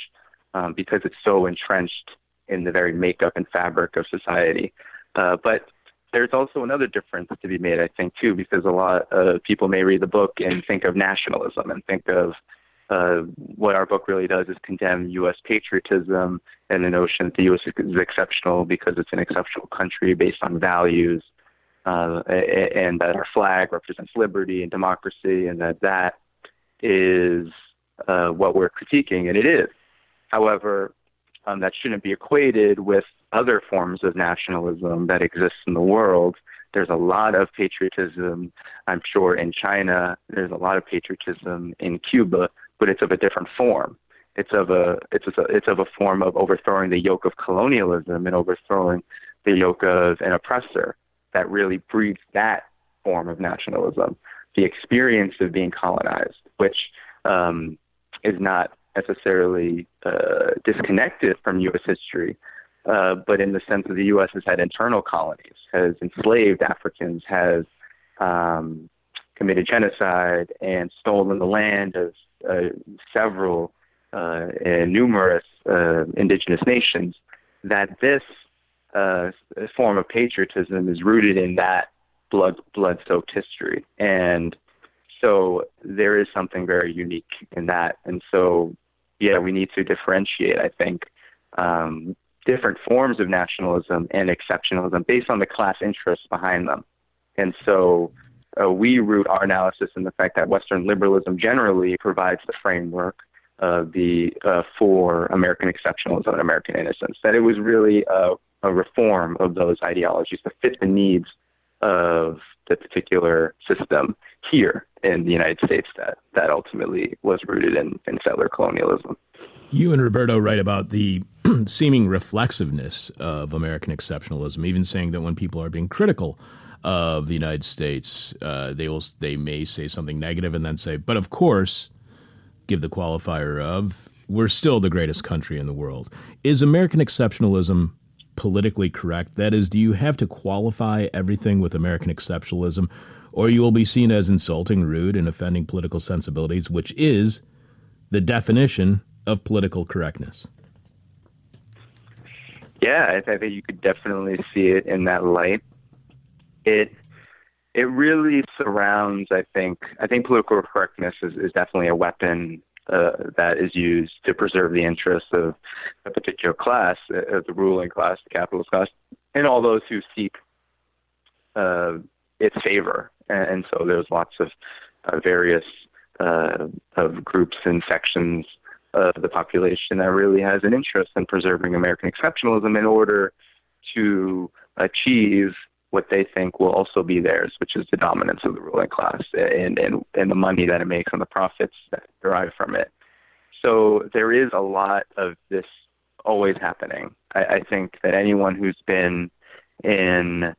Speaker 6: um, because it's so entrenched in the very makeup and fabric of society. Uh, but there's also another difference to be made, I think, too, because a lot of people may read the book and think of nationalism and think of uh, what our book really does is condemn U.S. patriotism and the notion that the U.S. is exceptional because it's an exceptional country based on values, uh, and that our flag represents liberty and democracy, and that that is uh, what we're critiquing, and it is. However, um, that shouldn't be equated with other forms of nationalism that exist in the world. There's a lot of patriotism, I'm sure, in China. There's a lot of patriotism in Cuba, but it's of a different form. It's of a it's a, it's of a form of overthrowing the yoke of colonialism and overthrowing the yoke of an oppressor that really breeds that form of nationalism, the experience of being colonized, which um, is not necessarily uh, disconnected from U.S. history, uh, but in the sense that the U.S. has had internal colonies, has enslaved Africans, has um, committed genocide and stolen the land of uh, several uh, and numerous uh, indigenous nations, that this uh, form of patriotism is rooted in that blood blood soaked history and so there is something very unique in that and so yeah, we need to differentiate, I think, um, different forms of nationalism and exceptionalism based on the class interests behind them. And so uh, we root our analysis in the fact that Western liberalism generally provides the framework the uh, for American exceptionalism and American innocence. That it was really a, a reform of those ideologies to fit the needs of the particular system here in the United States that, that ultimately was rooted in, in settler colonialism.
Speaker 5: You and Roberto write about the seeming reflexiveness of American exceptionalism, even saying that when people are being critical of the United States, uh, they will they may say something negative and then say, "But of course," give the qualifier of, "We're still the greatest country in the world." Is American exceptionalism politically correct? That is, do you have to qualify everything with American exceptionalism, or you will be seen as insulting, rude, and offending political sensibilities, which is the definition of political correctness?
Speaker 6: Yeah, I think you could definitely see it in that light. It it really surrounds. I think I think political correctness is, is definitely a weapon uh, that is used to preserve the interests of a particular class, uh, the ruling class, the capitalist class, and all those who seek uh, its favor. And, so there's lots of uh, various uh, of groups and sections of the population that really has an interest in preserving American exceptionalism in order to achieve what they think will also be theirs, which is the dominance of the ruling class and, and, and the money that it makes and the profits that derive from it. So there is a lot of this always happening. I, I think that anyone who's been in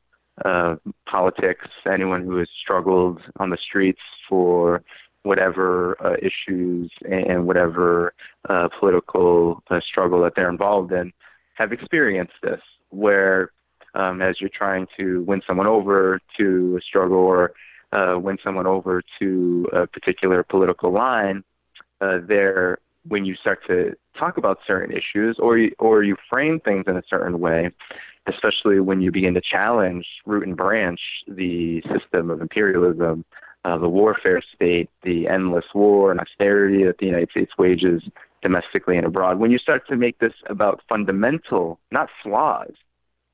Speaker 6: uh, politics, anyone who has struggled on the streets for whatever uh, issues and whatever uh, political uh, struggle that they're involved in have experienced this, where um, as you're trying to win someone over to a struggle or uh, win someone over to a particular political line, uh, there when you start to talk about certain issues or you, or you frame things in a certain way, especially when you begin to challenge root and branch the system of imperialism, uh, the warfare state, the endless war and austerity that the United States wages domestically and abroad. When you start to make this about fundamental, not flaws,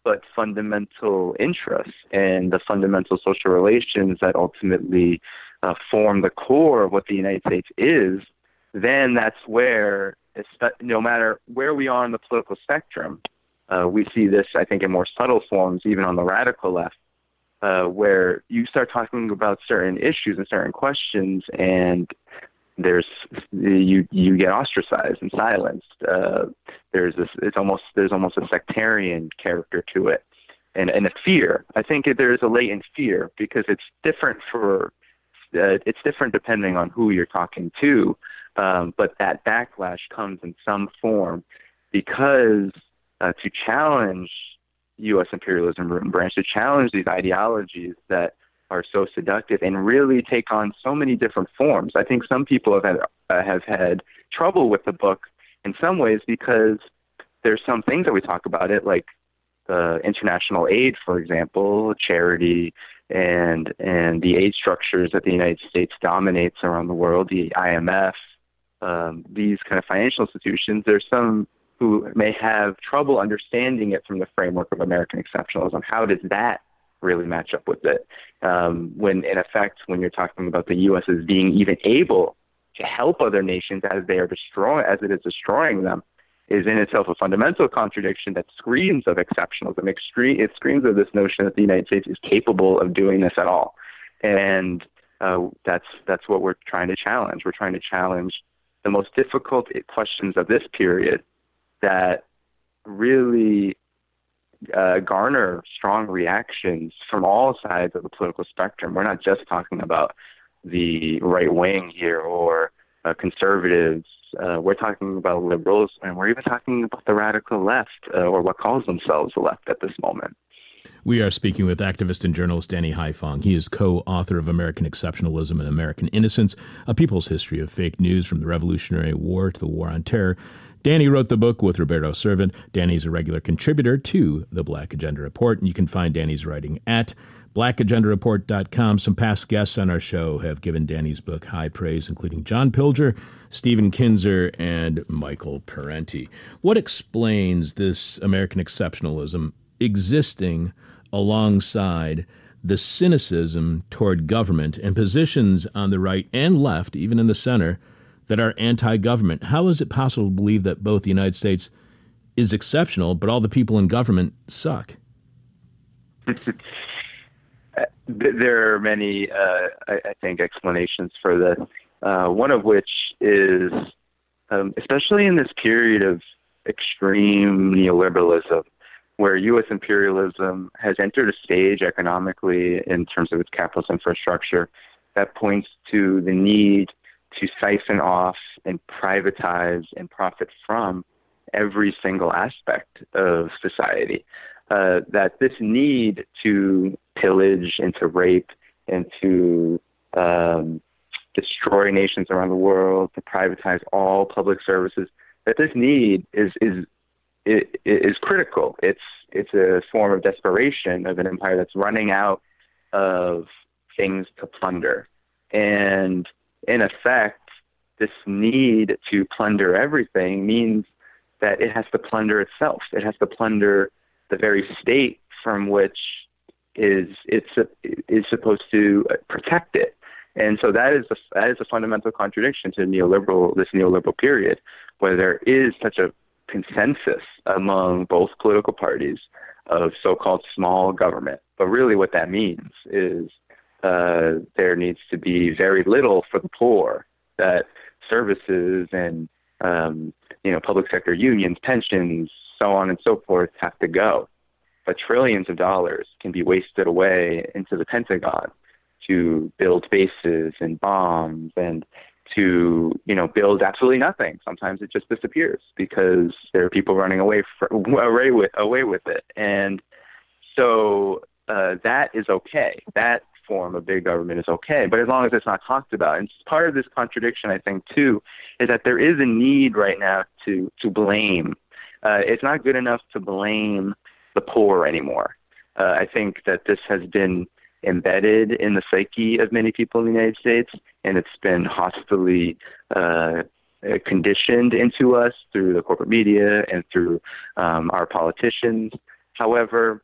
Speaker 6: but fundamental interests and the fundamental social relations that ultimately uh, form the core of what the United States is, then that's where, no matter where we are on the political spectrum, uh, we see this, I think, in more subtle forms, even on the radical left, uh, where you start talking about certain issues and certain questions, and there's you you get ostracized and silenced. Uh, there's this it's almost there's almost a sectarian character to it, and and a fear. I think there's a latent fear because it's different for uh, it's different depending on who you're talking to, um, but that backlash comes in some form because uh, to challenge U.S. imperialism root and branch, to challenge these ideologies that are so seductive and really take on so many different forms. I think some people have had uh, have had trouble with the book in some ways because there's some things that we talk about it, like the international aid, for example, charity, and and the aid structures that the United States dominates around the world, the IMF, um, these kind of financial institutions. There's some who may have trouble understanding it from the framework of American exceptionalism. How does that really match up with it? Um, when, in effect, when you're talking about the U.S. as being even able to help other nations as they are destroying, as it is destroying them, is in itself a fundamental contradiction that screams of exceptionalism. It screams of this notion that the United States is capable of doing this at all, and uh, that's that's what we're trying to challenge. We're trying to challenge the most difficult questions of this period that really uh, garner strong reactions from all sides of the political spectrum. We're not just talking about the right wing here or uh, conservatives. Uh, we're talking about liberals, and we're even talking about the radical left, uh, or what calls themselves the left at this moment.
Speaker 5: We are speaking with activist and journalist Danny Haiphong. He is co author of American Exceptionalism and American Innocence, a people's history of fake news from the Revolutionary War to the War on Terror. Danny wrote the book with Roberto Sirvent. Danny's a regular contributor to the Black Agenda Report, and you can find Danny's writing at blackagendareport.com. Some past guests on our show have given Danny's book high praise, including John Pilger, Stephen Kinzer, and Michael Parenti. What explains this American exceptionalism existing alongside the cynicism toward government and positions on the right and left, even in the center, that are anti government? How is it possible to believe that both the United States is exceptional, but all the people in government suck?
Speaker 6: there are many, uh, I, I, think, explanations for this. Uh, one of which is, um, especially in this period of extreme neoliberalism, where U.S. imperialism has entered a stage economically in terms of its capitalist infrastructure that points to the need to siphon off and privatize and profit from every single aspect of society uh, that this need to pillage and to rape and to um, destroy nations around the world, to privatize all public services, that this need is is is critical. It's it's a form of desperation of an empire that's running out of things to plunder, and in effect, this need to plunder everything means that it has to plunder itself. It has to plunder the very state from which is it's is supposed to protect it. And so that is a, that is a fundamental contradiction to neoliberal this neoliberal period, where there is such a consensus among both political parties of so-called small government. But really, what that means is uh, there needs to be very little for the poor. That services and um, you know public sector unions, pensions, so on and so forth have to go. But trillions of dollars can be wasted away into the Pentagon to build bases and bombs and to you know build absolutely nothing. Sometimes it just disappears because there are people running away for, away with away with it, and so uh, that is okay. That form of big government is okay, but as long as it's not talked about. And part of this contradiction, I think, too, is that there is a need right now to to blame uh, it's not good enough to blame the poor anymore. Uh, I think that this has been embedded in the psyche of many people in the United States, and it's been hostily uh, conditioned into us through the corporate media and through um, our politicians. However,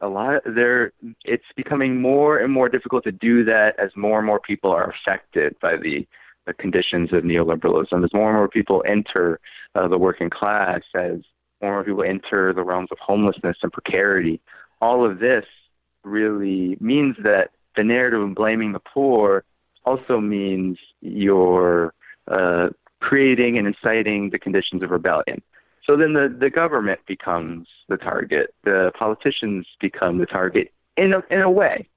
Speaker 6: a lot there, it's becoming more and more difficult to do that as more and more people are affected by the the conditions of neoliberalism. As more and more people enter uh, the working class, as more and more people enter the realms of homelessness and precarity, all of this really means that the narrative of blaming the poor also means you're uh, creating and inciting the conditions of rebellion. So then the, the government becomes the target. The politicians become the target in a, in a way,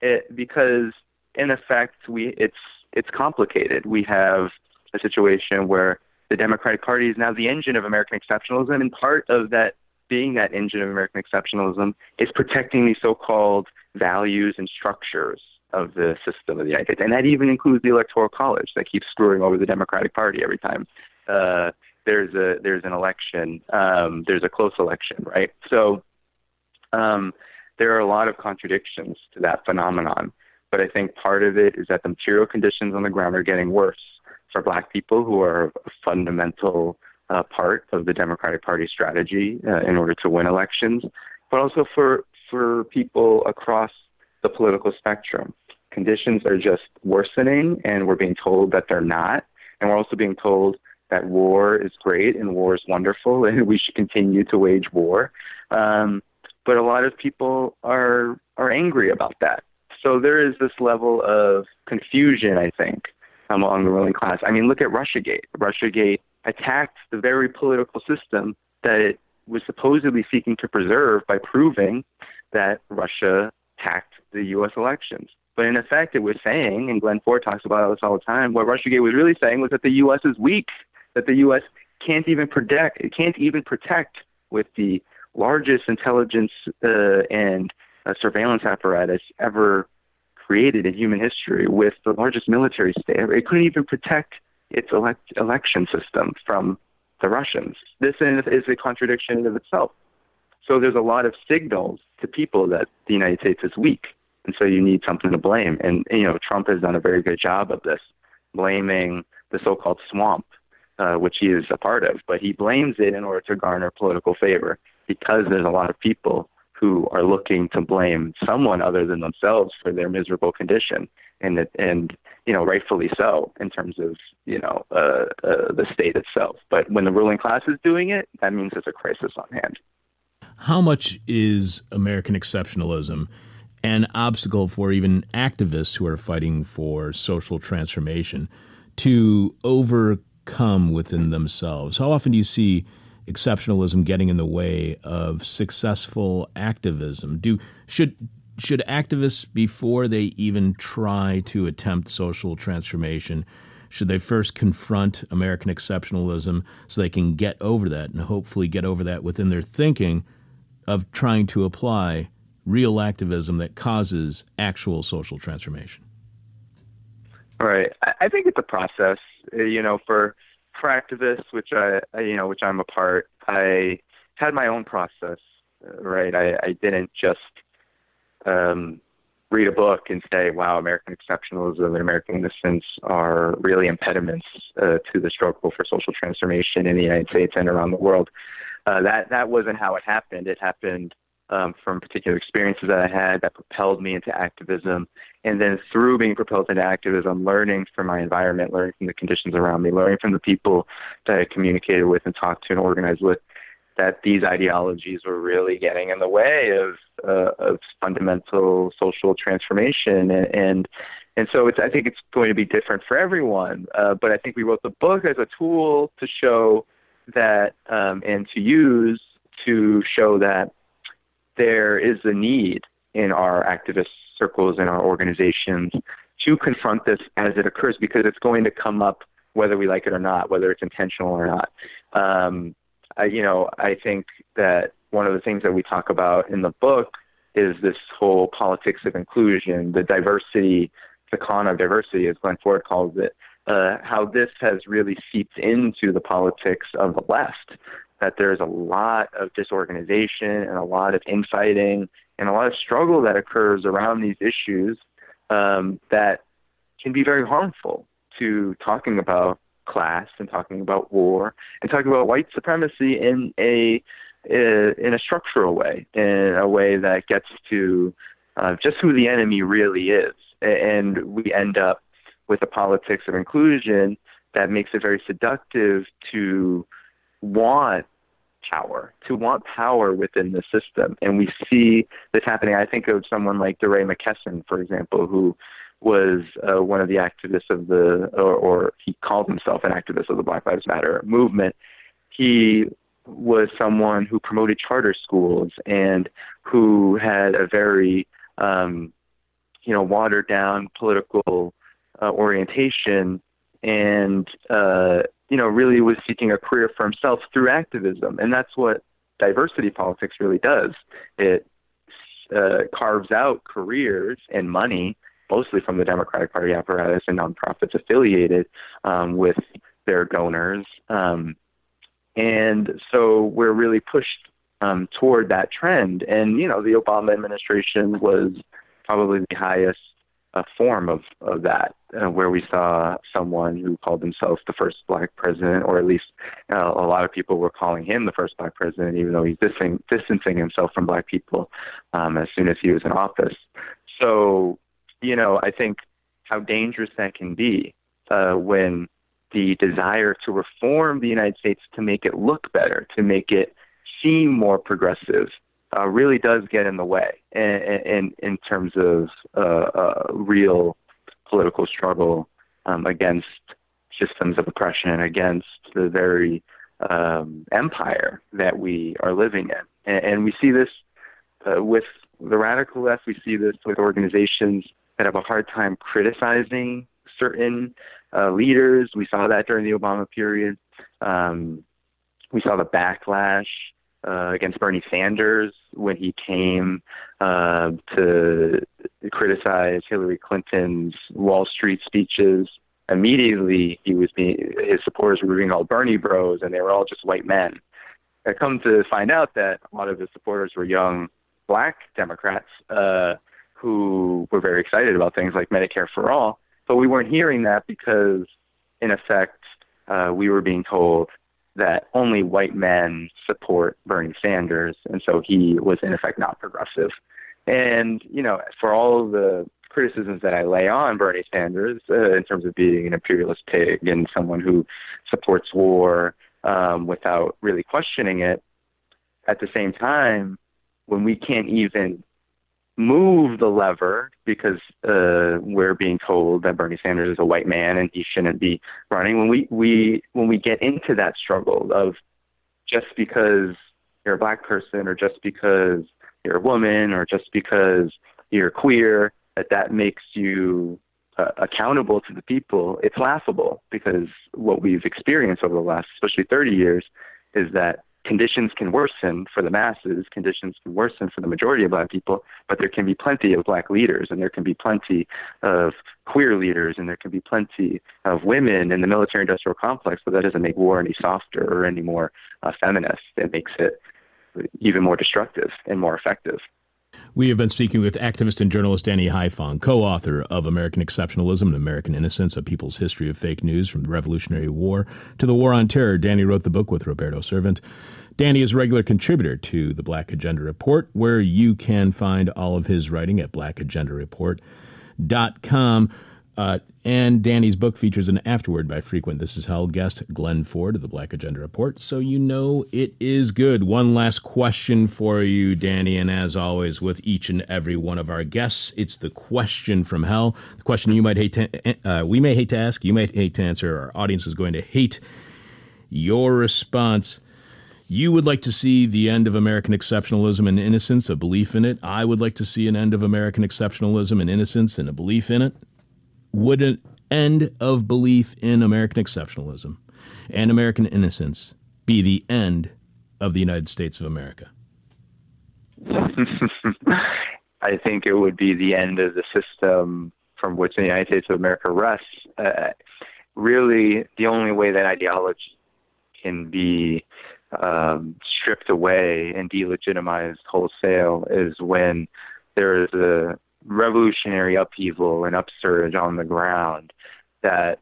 Speaker 6: it, because in effect we it's it's complicated. We have a situation where the Democratic Party is now the engine of American exceptionalism, and part of that being that engine of American exceptionalism is protecting these so-called values and structures of the system of the United States, and that even includes the Electoral College that keeps screwing over the Democratic Party every time uh, there's a there's an election, um, there's a close election, right? So um, there are a lot of contradictions to that phenomenon, but I think part of it is that the material conditions on the ground are getting worse for Black people who are fundamental uh, part of the Democratic Party strategy uh, in order to win elections, but also for for people across the political spectrum. Conditions are just worsening, and we're being told that they're not. And we're also being told that war is great and war is wonderful, and we should continue to wage war. Um, but a lot of people are are angry about that. So there is this level of confusion, I think, among the ruling class. I mean, look at RussiaGate. RussiaGate attacked the very political system that it was supposedly seeking to preserve by proving that Russia hacked the U.S. elections. But in effect, it was saying, and Glen Ford talks about this all the time, what RussiaGate was really saying was that the U.S. is weak, that the U.S. can't even protect, it can't even protect with the largest intelligence uh, and uh, surveillance apparatus ever created in human history, with the largest military state. It couldn't even protect its elect- election system from the Russians. This is a contradiction of itself. So there's a lot of signals to people that the United States is weak, and so you need something to blame. And you know, Trump has done a very good job of this, blaming the so-called swamp, uh, which he is a part of. But he blames it in order to garner political favor because there's a lot of people who are looking to blame someone other than themselves for their miserable condition, and it, and you know, rightfully so in terms of you know uh, uh, the state itself. But when the ruling class is doing it, that means there's a crisis on hand.
Speaker 5: How much is American exceptionalism an obstacle for even activists who are fighting for social transformation to overcome within themselves? How often do you see exceptionalism getting in the way of successful activism? Do should should activists before they even try to attempt social transformation should they first confront American exceptionalism so they can get over that and hopefully get over that within their thinking of trying to apply real activism that causes actual social transformation?
Speaker 6: Right. I think it's a process. You know, for for which I, you know, which I'm a part, I had my own process. Right. I, I didn't just um, read a book and say, "Wow, American exceptionalism and American innocence are really impediments uh, to the struggle for social transformation in the United States and around the world." uh, that that wasn't how it happened. It happened um, from particular experiences that I had that propelled me into activism, and then through being propelled into activism, learning from my environment, learning from the conditions around me, learning from the people that I communicated with and talked to and organized with, that these ideologies were really getting in the way of uh, of fundamental social transformation and. and and so it's, I think it's going to be different for everyone. Uh, but I think we wrote the book as a tool to show that um, and to use to show that there is a need in our activist circles and our organizations to confront this as it occurs because it's going to come up whether we like it or not, whether it's intentional or not. Um, I, you know, I think that one of the things that we talk about in the book is this whole politics of inclusion, the diversity, the con of diversity, as Glen Ford calls it, uh, how this has really seeped into the politics of the left. That there's a lot of disorganization and a lot of infighting and a lot of struggle that occurs around these issues um, that can be very harmful to talking about class and talking about war and talking about white supremacy in a in a structural way, in a way that gets to uh, just who the enemy really is, and we end up with a politics of inclusion that makes it very seductive to want power, to want power within the system. And we see this happening. I think of someone like DeRay McKesson, for example, who was uh, one of the activists of the, or, or he called himself an activist of the Black Lives Matter movement. He was someone who promoted charter schools and who had a very, um, you know, watered down political uh, orientation and, uh, you know, really was seeking a career for himself through activism. And that's what diversity politics really does. It uh, carves out careers and money, mostly from the Democratic Party apparatus and nonprofits affiliated um, with their donors. Um, and so we're really pushed um, toward that trend. And, you know, the Obama administration was probably the highest uh, form of, of that, uh, where we saw someone who called himself the first black president, or at least uh, a lot of people were calling him the first black president, even though he's distancing, distancing himself from black people um, as soon as he was in office. So, you know, I think how dangerous that can be uh, when the desire to reform the United States to make it look better, to make it seem more progressive, uh, really does get in the way in, in, in terms of uh, uh, real political struggle um, against systems of oppression, and against the very um, empire that we are living in. And, and we see this uh, with the radical left, we see this with organizations that have a hard time criticizing certain uh, leaders. We saw that during the Obama period. Um, we saw the backlash uh, against Bernie Sanders when he came uh, to criticize Hillary Clinton's Wall Street speeches. Immediately, he was being his supporters were being called Bernie Bros, and they were all just white men. I come to find out that a lot of his supporters were young black Democrats uh, who were very excited about things like Medicare for all. But we weren't hearing that because, in effect, uh, we were being told that only white men support Bernie Sanders, and so he was in effect not progressive. And you know, for all the criticisms that I lay on Bernie Sanders uh, in terms of being an imperialist pig and someone who supports war um, without really questioning it, at the same time, when we can't even move the lever because uh, we're being told that Bernie Sanders is a white man and he shouldn't be running. When we, we when we get into that struggle of just because you're a black person or just because you're a woman or just because you're queer that that makes you uh, accountable to the people, it's laughable because what we've experienced over the last, especially 30 years, is that conditions can worsen for the masses, conditions can worsen for the majority of black people, but there can be plenty of black leaders and there can be plenty of queer leaders and there can be plenty of women in the military industrial complex, but that doesn't make war any softer or any more uh, feminist. It makes it even more destructive and more effective.
Speaker 5: We have been speaking with activist and journalist Danny Haiphong, co author of American Exceptionalism and American Innocence A People's History of Fake News from the Revolutionary War to the War on Terror. Danny wrote the book with Roberto Sirvent. Danny is a regular contributor to the Black Agenda Report, where you can find all of his writing at blackagendareport.com. Uh, and Danny's book features an afterword by frequent This Is Hell guest Glen Ford of the Black Agenda Report, so you know it is good. One last question for you, Danny, and as always with each and every one of our guests, it's the question from hell. The question you might hate to, uh, we may hate to ask, you might hate to answer, our audience is going to hate your response. You would like to see the end of American exceptionalism and innocence, a belief in it. I would like to see an end of American exceptionalism and innocence and a belief in it would an end of belief in American exceptionalism and American innocence be the end of the United States of America?
Speaker 6: I think it would be the end of the system from which the United States of America rests. Uh, really, the only way that ideology can be um, stripped away and delegitimized wholesale is when there is a revolutionary upheaval and upsurge on the ground that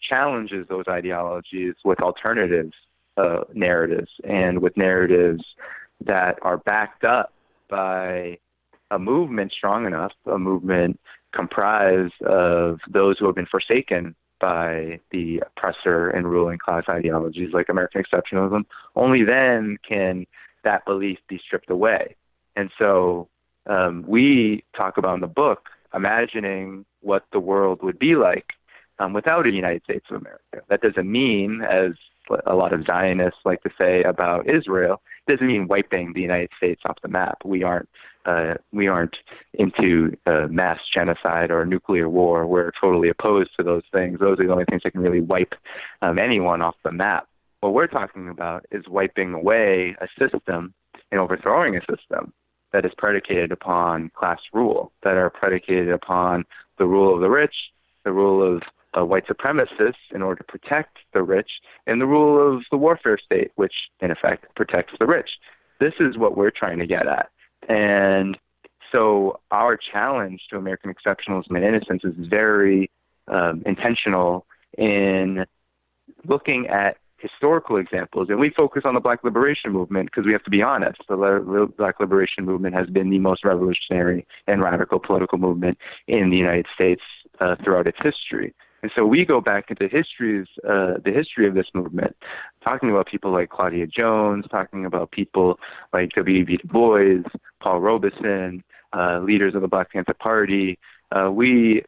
Speaker 6: challenges those ideologies with alternative uh, narratives and with narratives that are backed up by a movement strong enough, a movement comprised of those who have been forsaken by the oppressor and ruling class ideologies like American exceptionalism. Only then can that belief be stripped away. And so um, we talk about in the book imagining what the world would be like um, without a United States of America. That doesn't mean, as a lot of Zionists like to say about Israel, doesn't mean wiping the United States off the map. We aren't uh, we aren't into uh, mass genocide or nuclear war. We're totally opposed to those things. Those are the only things that can really wipe um, anyone off the map. What we're talking about is wiping away a system and overthrowing a system that is predicated upon class rule, that are predicated upon the rule of the rich, the rule of uh, white supremacists in order to protect the rich, and the rule of the warfare state, which in effect protects the rich. This is what we're trying to get at. And so our challenge to American exceptionalism and innocence is very um, intentional in looking at historical examples, and we focus on the Black Liberation Movement because we have to be honest. The Black Liberation Movement has been the most revolutionary and radical political movement in the United States uh, throughout its history. And so we go back into histories, uh, the history of this movement, talking about people like Claudia Jones, talking about people like W.E.B. Du Bois, Paul Robeson, uh, leaders of the Black Panther Party. Uh, we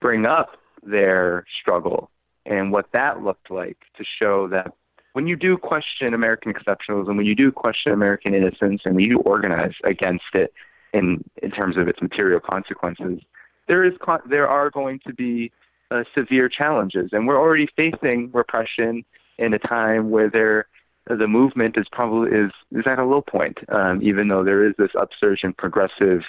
Speaker 6: bring up their struggle and what that looked like to show that when you do question American exceptionalism, when you do question American innocence, and when you organize against it in in terms of its material consequences, there is there are going to be uh, severe challenges, and we're already facing repression in a time where there the movement is probably is is at a low point. Um, even though there is this upsurge in progressive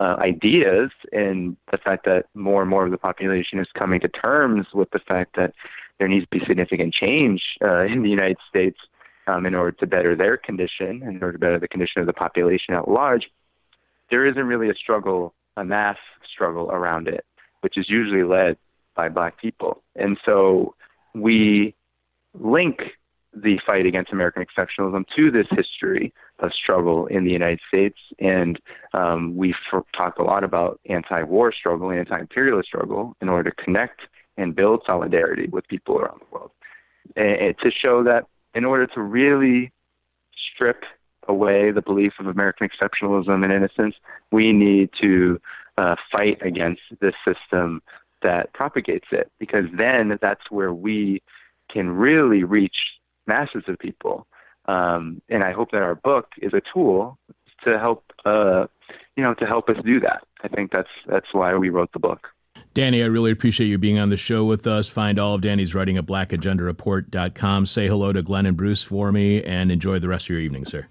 Speaker 6: uh, ideas, and the fact that more and more of the population is coming to terms with the fact that there needs to be significant change uh, in the United States um, in order to better their condition, in order to better the condition of the population at large. There isn't really a struggle, a mass struggle around it, which is usually led by black people. And so we link the fight against American exceptionalism to this history of struggle in the United States. And um, we've talked a lot about anti war struggle anti imperialist struggle in order to connect and build solidarity with people around the world. And, and to show that in order to really strip away the belief of American exceptionalism and innocence, we need to uh, fight against this system that propagates it because then that's where we can really reach masses of people. Um, and I hope that our book is a tool to help, uh, you know, to help us do that. I think that's that's why we wrote the book.
Speaker 5: Danny, I really appreciate you being on the show with us. Find all of Danny's writing at blackagendareport.com. Say hello to Glen and Bruce for me and enjoy the rest of your evening, sir.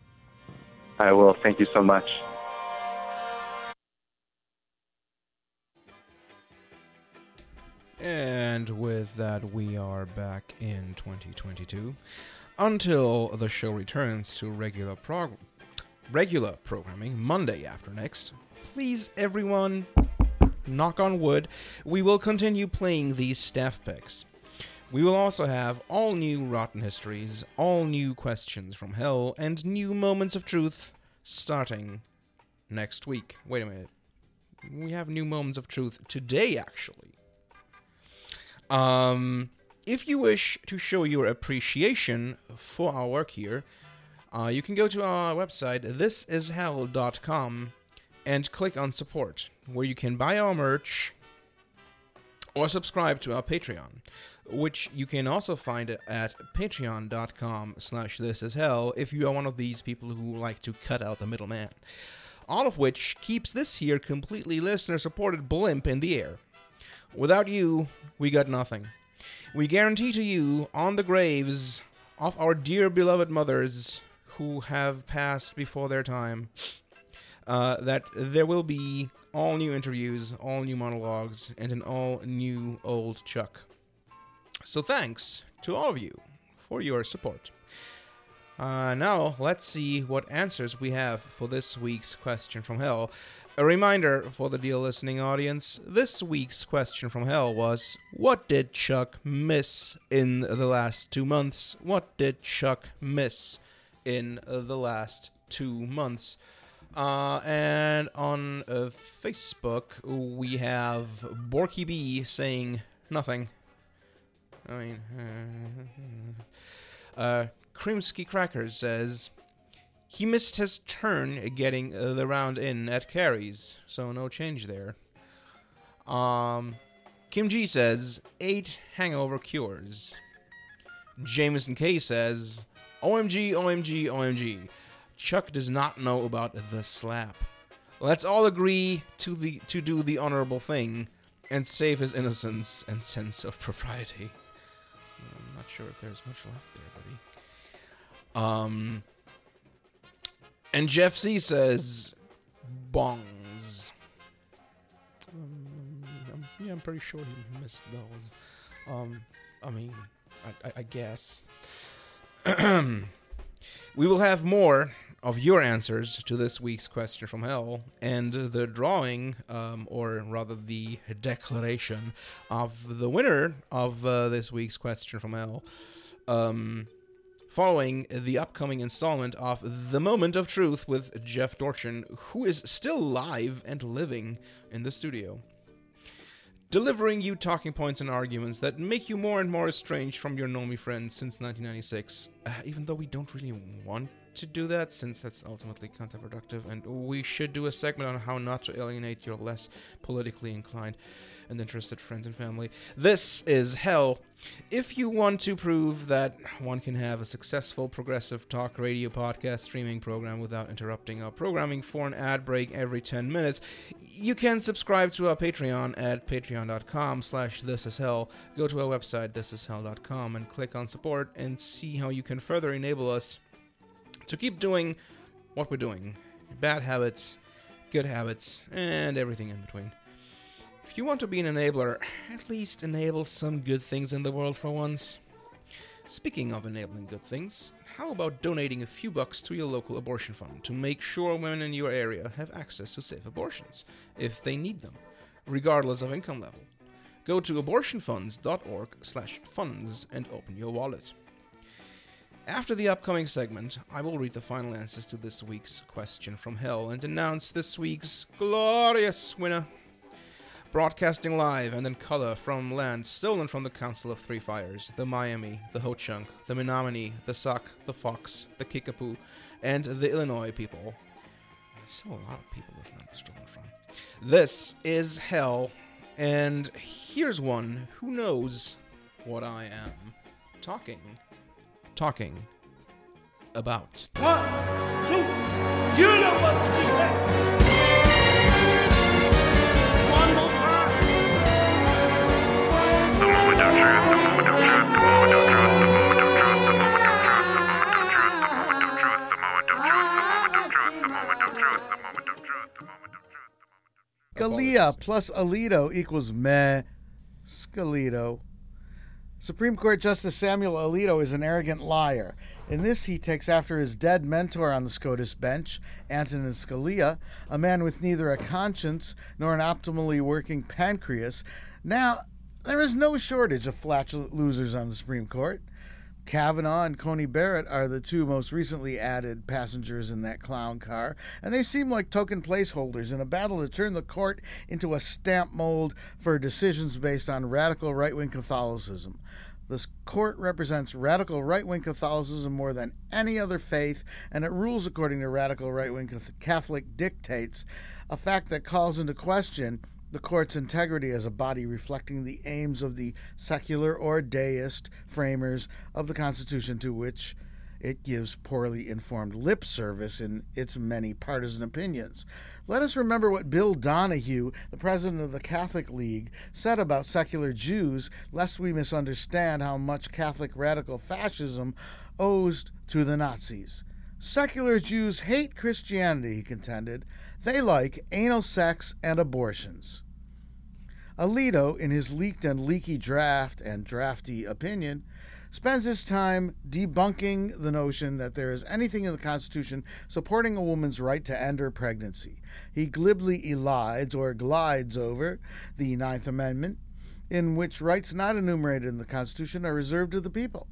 Speaker 6: I will. Thank you so much.
Speaker 3: And with that, we are back in 2022. Until the show returns to regular prog- regular programming Monday after next. Please, everyone, knock on wood, we will continue playing these staff picks. We will also have all new Rotten Histories, all new questions from hell, and new moments of truth starting next week. Wait a minute. We have new moments of truth today, actually. Um, if you wish to show your appreciation for our work here, uh, you can go to our website, thisishell.com, and click on support, where you can buy our merch or subscribe to our Patreon, which you can also find at patreon.com slash thisishell if you are one of these people who like to cut out the middleman. All of which keeps this here completely listener-supported blimp in the air. Without you, we got nothing. We guarantee to you, on the graves of our dear beloved mothers who have passed before their time, uh, that there will be all new interviews, all new monologues, and an all new old Chuck. So thanks to all of you for your support. Uh, now, let's see what answers we have for this week's question from hell. A reminder for the dear listening audience this week's question from hell was What did Chuck miss in the last two months? What did Chuck miss in the last two months? Uh, and on uh, Facebook, we have Borky B saying nothing. I mean, uh, Krimsky Crackers says he missed his turn getting uh, the round in at carries, so no change there. Um, Kim G says eight hangover cures. Jameson K says, OMG, OMG, OMG. Chuck does not know about the slap. Let's all agree to the to do the honorable thing and save his innocence and sense of propriety. I'm not sure if there's much left there, buddy. Um, and Jeff C says, bongs. Um, yeah, I'm pretty sure he missed those. Um, I mean, I, I, I guess. we will have more of your answers to this week's question from hell and the drawing, um, or rather the declaration of the winner of uh, this week's question from hell. Um, following the upcoming installment of The Moment of Truth with Jeff Dorchin, who is still live and living in the studio delivering you talking points and arguments that make you more and more estranged from your Nomi friends since 1996, uh, even though we don't really want to do that since that's ultimately counterproductive, and we should do a segment on how not to alienate your less politically inclined and interested friends and family. This is hell. If you want to prove that one can have a successful progressive talk radio podcast streaming program without interrupting our programming for an ad break every 10 minutes, you can subscribe to our Patreon at patreon.com slash thisishell. Go to our website, thisishell.com, and click on support and see how you can further enable us to keep doing what we're doing. Bad habits, good habits, and everything in between. If you want to be an enabler, at least enable some good things in the world for once. Speaking of enabling good things, how about donating a few bucks to your local abortion fund to make sure women in your area have access to safe abortions if they need them, regardless of income level? Go to abortionfunds.org/funds and open your wallet. After the upcoming segment, I will read the final answers to this week's question from hell and announce this week's glorious winner. Broadcasting live and in color from land stolen from the Council of Three Fires, the Miami, the Ho Chunk, the Menominee, the Sauk, the Fox, the Kickapoo, and the Illinois people. Still a lot of people this land is stolen from. This is hell, and here's one who knows what I am talking, talking about.
Speaker 7: One, two, you know what to do.
Speaker 8: Scalia plus Alito equals meh. Scalito. Supreme Court Justice Samuel Alito is an arrogant liar. In this, he takes after his dead mentor on the SCOTUS bench, Antonin Scalia, a man with neither a conscience nor an optimally working pancreas. Now, there is no shortage of flatulent losers on the Supreme Court. Kavanaugh and Coney Barrett are the two most recently added passengers in that clown car, and they seem like token placeholders in a battle to turn the court into a stamp mold for decisions based on radical right wing Catholicism. This court represents radical right wing Catholicism more than any other faith, and it rules according to radical right wing Catholic dictates, a fact that calls into question the court's integrity as a body reflecting the aims of the secular or deist framers of the Constitution to which it gives poorly informed lip service in its many partisan opinions. Let us remember what Bill Donahue, the president of the Catholic League, said about secular Jews, lest we misunderstand how much Catholic radical fascism owes to the Nazis. Secular Jews hate Christianity, he contended. They like anal sex and abortions. Alito, in his leaked and leaky draft and drafty opinion, spends his time debunking the notion that there is anything in the Constitution supporting a woman's right to end her pregnancy. He glibly elides or glides over the Ninth Amendment, in which rights not enumerated in the Constitution are reserved to the people.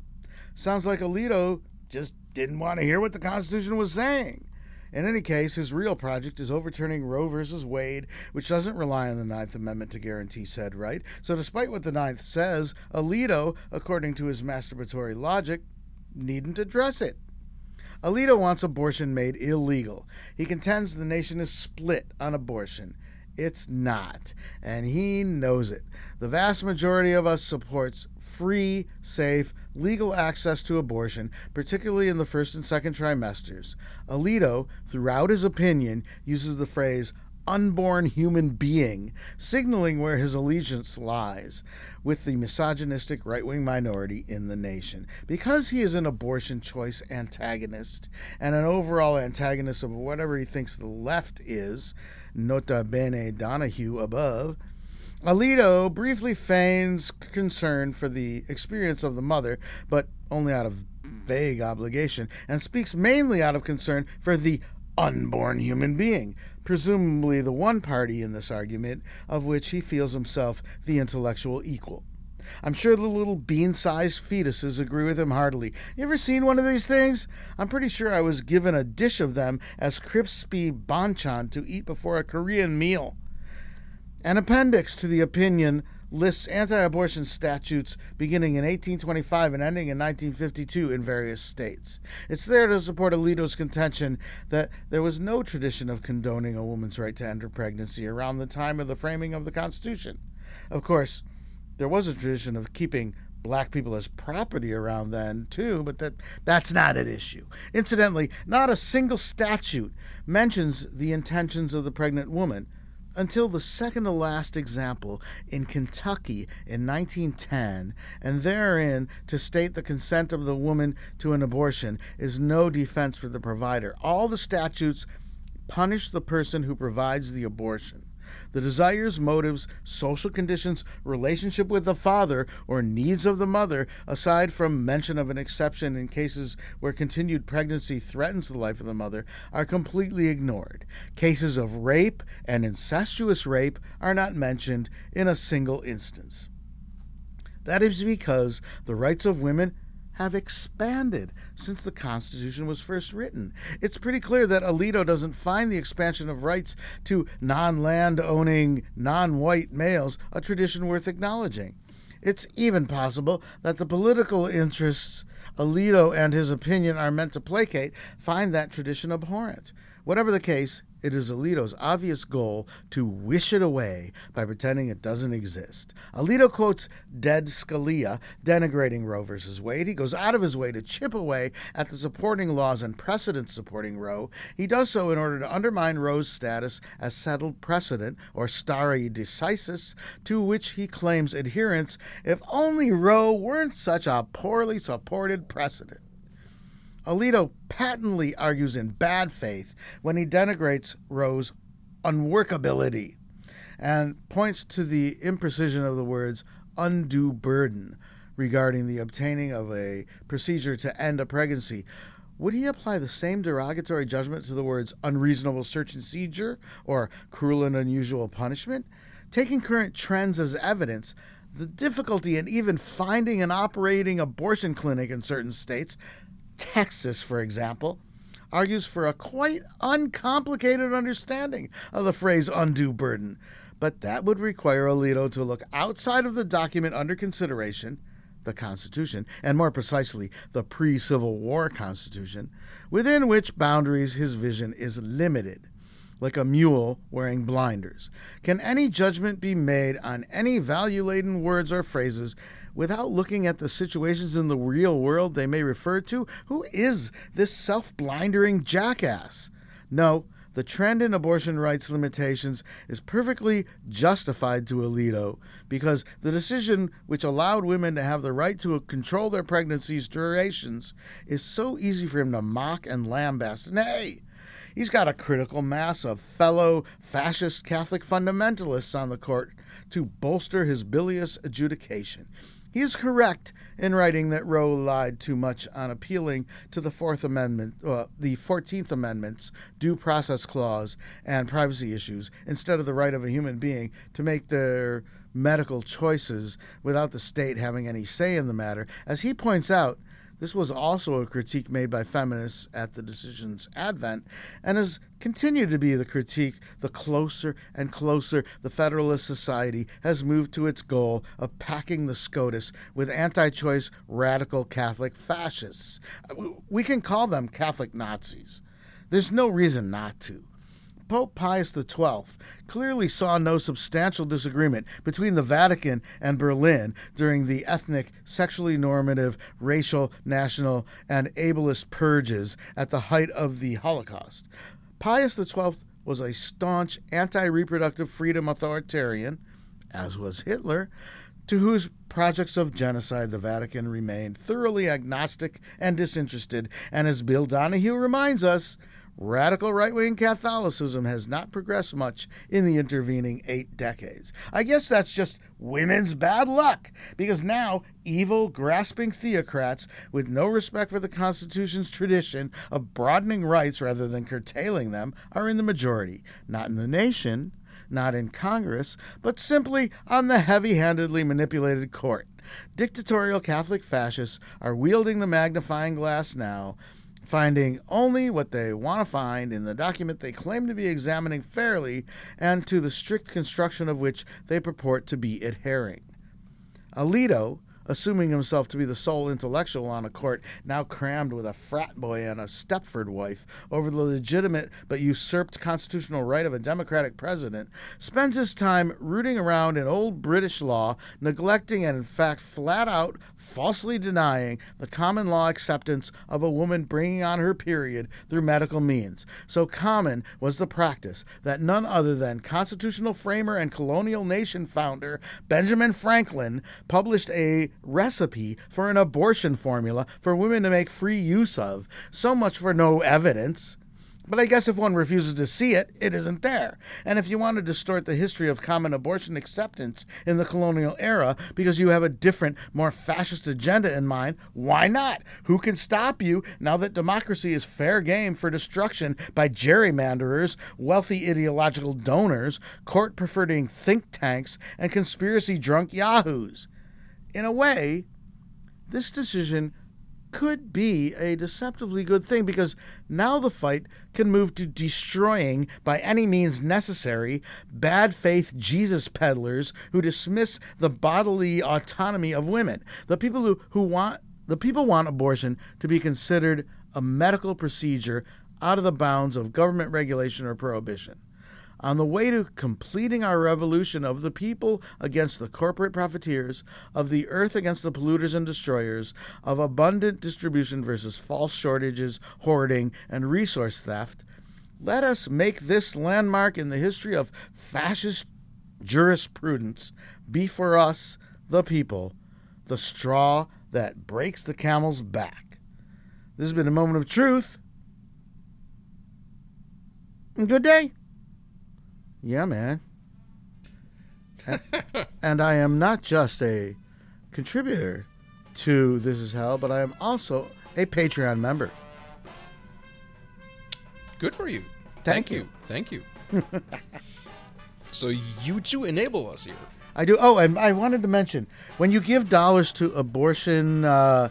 Speaker 8: Sounds like Alito just didn't want to hear what the Constitution was saying. In any case, his real project is overturning Roe v. Wade, which doesn't rely on the Ninth Amendment to guarantee said right. So, despite what the Ninth says, Alito, according to his masturbatory logic, needn't address it. Alito wants abortion made illegal. He contends the nation is split on abortion. It's not, and he knows it. The vast majority of us supports free, safe, legal access to abortion, particularly in the first and second trimesters. Alito, throughout his opinion, uses the phrase unborn human being, signaling where his allegiance lies with the misogynistic right wing minority in the nation. Because he is an abortion choice antagonist and an overall antagonist of whatever he thinks the left is, nota bene Donahue above. Alito briefly feigns concern for the experience of the mother, but only out of vague obligation, and speaks mainly out of concern for the unborn human being, presumably the one party in this argument of which he feels himself the intellectual equal. I'm sure the little bean sized fetuses agree with him heartily. You ever seen one of these things? I'm pretty sure I was given a dish of them as crispy banchan to eat before a Korean meal. An appendix to the opinion lists anti abortion statutes beginning in 1825 and ending in 1952 in various states. It's there to support Alito's contention that there was no tradition of condoning a woman's right to end her pregnancy around the time of the framing of the Constitution. Of course, there was a tradition of keeping black people as property around then too, but that that's not at issue. Incidentally, not a single statute mentions the intentions of the pregnant woman until the second to last example in Kentucky in 1910, and therein to state the consent of the woman to an abortion is no defense for the provider. All the statutes punish the person who provides the abortion. The desires, motives, social conditions, relationship with the father, or needs of the mother, aside from mention of an exception in cases where continued pregnancy threatens the life of the mother, are completely ignored. Cases of rape and incestuous rape are not mentioned in a single instance. That is because the rights of women have expanded since the Constitution was first written. It's pretty clear that Alito doesn't find the expansion of rights to non land owning, non white males a tradition worth acknowledging. It's even possible that the political interests Alito and his opinion are meant to placate find that tradition abhorrent. Whatever the case, it is Alito's obvious goal to wish it away by pretending it doesn't exist. Alito quotes dead Scalia denigrating Roe v. Wade. He goes out of his way to chip away at the supporting laws and precedents supporting Roe. He does so in order to undermine Roe's status as settled precedent, or stare decisis, to which he claims adherence if only Roe weren't such a poorly supported precedent. Alito patently argues in bad faith when he denigrates Roe's unworkability and points to the imprecision of the words undue burden regarding the obtaining of a procedure to end a pregnancy. Would he apply the same derogatory judgment to the words unreasonable search and seizure or cruel and unusual punishment? Taking current trends as evidence, the difficulty in even finding and operating abortion clinic in certain states Texas, for example, argues for a quite uncomplicated understanding of the phrase undue burden, but that would require Alito to look outside of the document under consideration, the Constitution, and more precisely, the pre Civil War Constitution, within which boundaries his vision is limited. Like a mule wearing blinders. Can any judgment be made on any value laden words or phrases without looking at the situations in the real world they may refer to? Who is this self blindering jackass? No, the trend in abortion rights limitations is perfectly justified to Alito because the decision which allowed women to have the right to control their pregnancy's durations is so easy for him to mock and lambast. Nay, he's got a critical mass of fellow fascist Catholic fundamentalists on the court to bolster his bilious adjudication. He is correct in writing that Roe lied too much on appealing to the Fourth Amendment, uh, the Fourteenth Amendment's due process clause and privacy issues, instead of the right of a human being to make their medical choices without the state having any say in the matter. As he points out, this was also a critique made by feminists at the decision's advent and has continued to be the critique the closer and closer the Federalist Society has moved to its goal of packing the SCOTUS with anti choice radical Catholic fascists. We can call them Catholic Nazis. There's no reason not to. Pope Pius XII clearly saw no substantial disagreement between the Vatican and Berlin during the ethnic, sexually normative, racial, national, and ableist purges at the height of the Holocaust. Pius XII was a staunch anti reproductive freedom authoritarian, as was Hitler, to whose projects of genocide the Vatican remained thoroughly agnostic and disinterested. And as Bill Donahue reminds us, radical right wing Catholicism has not progressed much in the intervening eight decades. I guess that's just women's bad luck, because now evil, grasping theocrats with no respect for the Constitution's tradition of broadening rights rather than curtailing them are in the majority, not in the nation, not in Congress, but simply on the heavy handedly manipulated court. Dictatorial Catholic fascists are wielding the magnifying glass now, finding only what they want to find in the document they claim to be examining fairly and to the strict construction of which they purport to be adhering. Alito, assuming himself to be the sole intellectual on a court now crammed with a frat boy and a Stepford wife over the legitimate but usurped constitutional right of a Democratic president, spends his time rooting around in old British law, neglecting and, in fact, flat out falsely denying the common law acceptance of a woman bringing on her period through medical means. So common was the practice that none other than constitutional framer and colonial nation founder Benjamin Franklin published a recipe for an abortion formula for women to make free use of. So much for no evidence. But I guess if one refuses to see it, it isn't there. And if you want to distort the history of common abortion acceptance in the colonial era because you have a different, more fascist agenda in mind, why not? Who can stop you now that democracy is fair game for destruction by gerrymanderers, wealthy ideological donors, court preferring think tanks, and conspiracy drunk yahoos? In a way, this decision could be a deceptively good thing because now the fight can move to destroying, by any means necessary, bad faith Jesus peddlers who dismiss the bodily autonomy of women. The people who, who want the people want abortion to be considered a medical procedure out of the bounds of government regulation or prohibition on the way to completing our revolution of the people against the corporate profiteers, of the earth against the polluters and destroyers, of abundant distribution versus false shortages, hoarding, and resource theft, let us make this landmark in the history of fascist jurisprudence be for us, the people, the straw that breaks the camel's back. This has been a moment of truth. Good day. Yeah, man. And, and I am not just a contributor to This Is Hell, but I am also a Patreon member.
Speaker 3: Good for you.
Speaker 8: Thank you.
Speaker 3: Thank you. so you two enable us here.
Speaker 8: I do. Oh, and I wanted to mention when you give dollars to abortion, uh,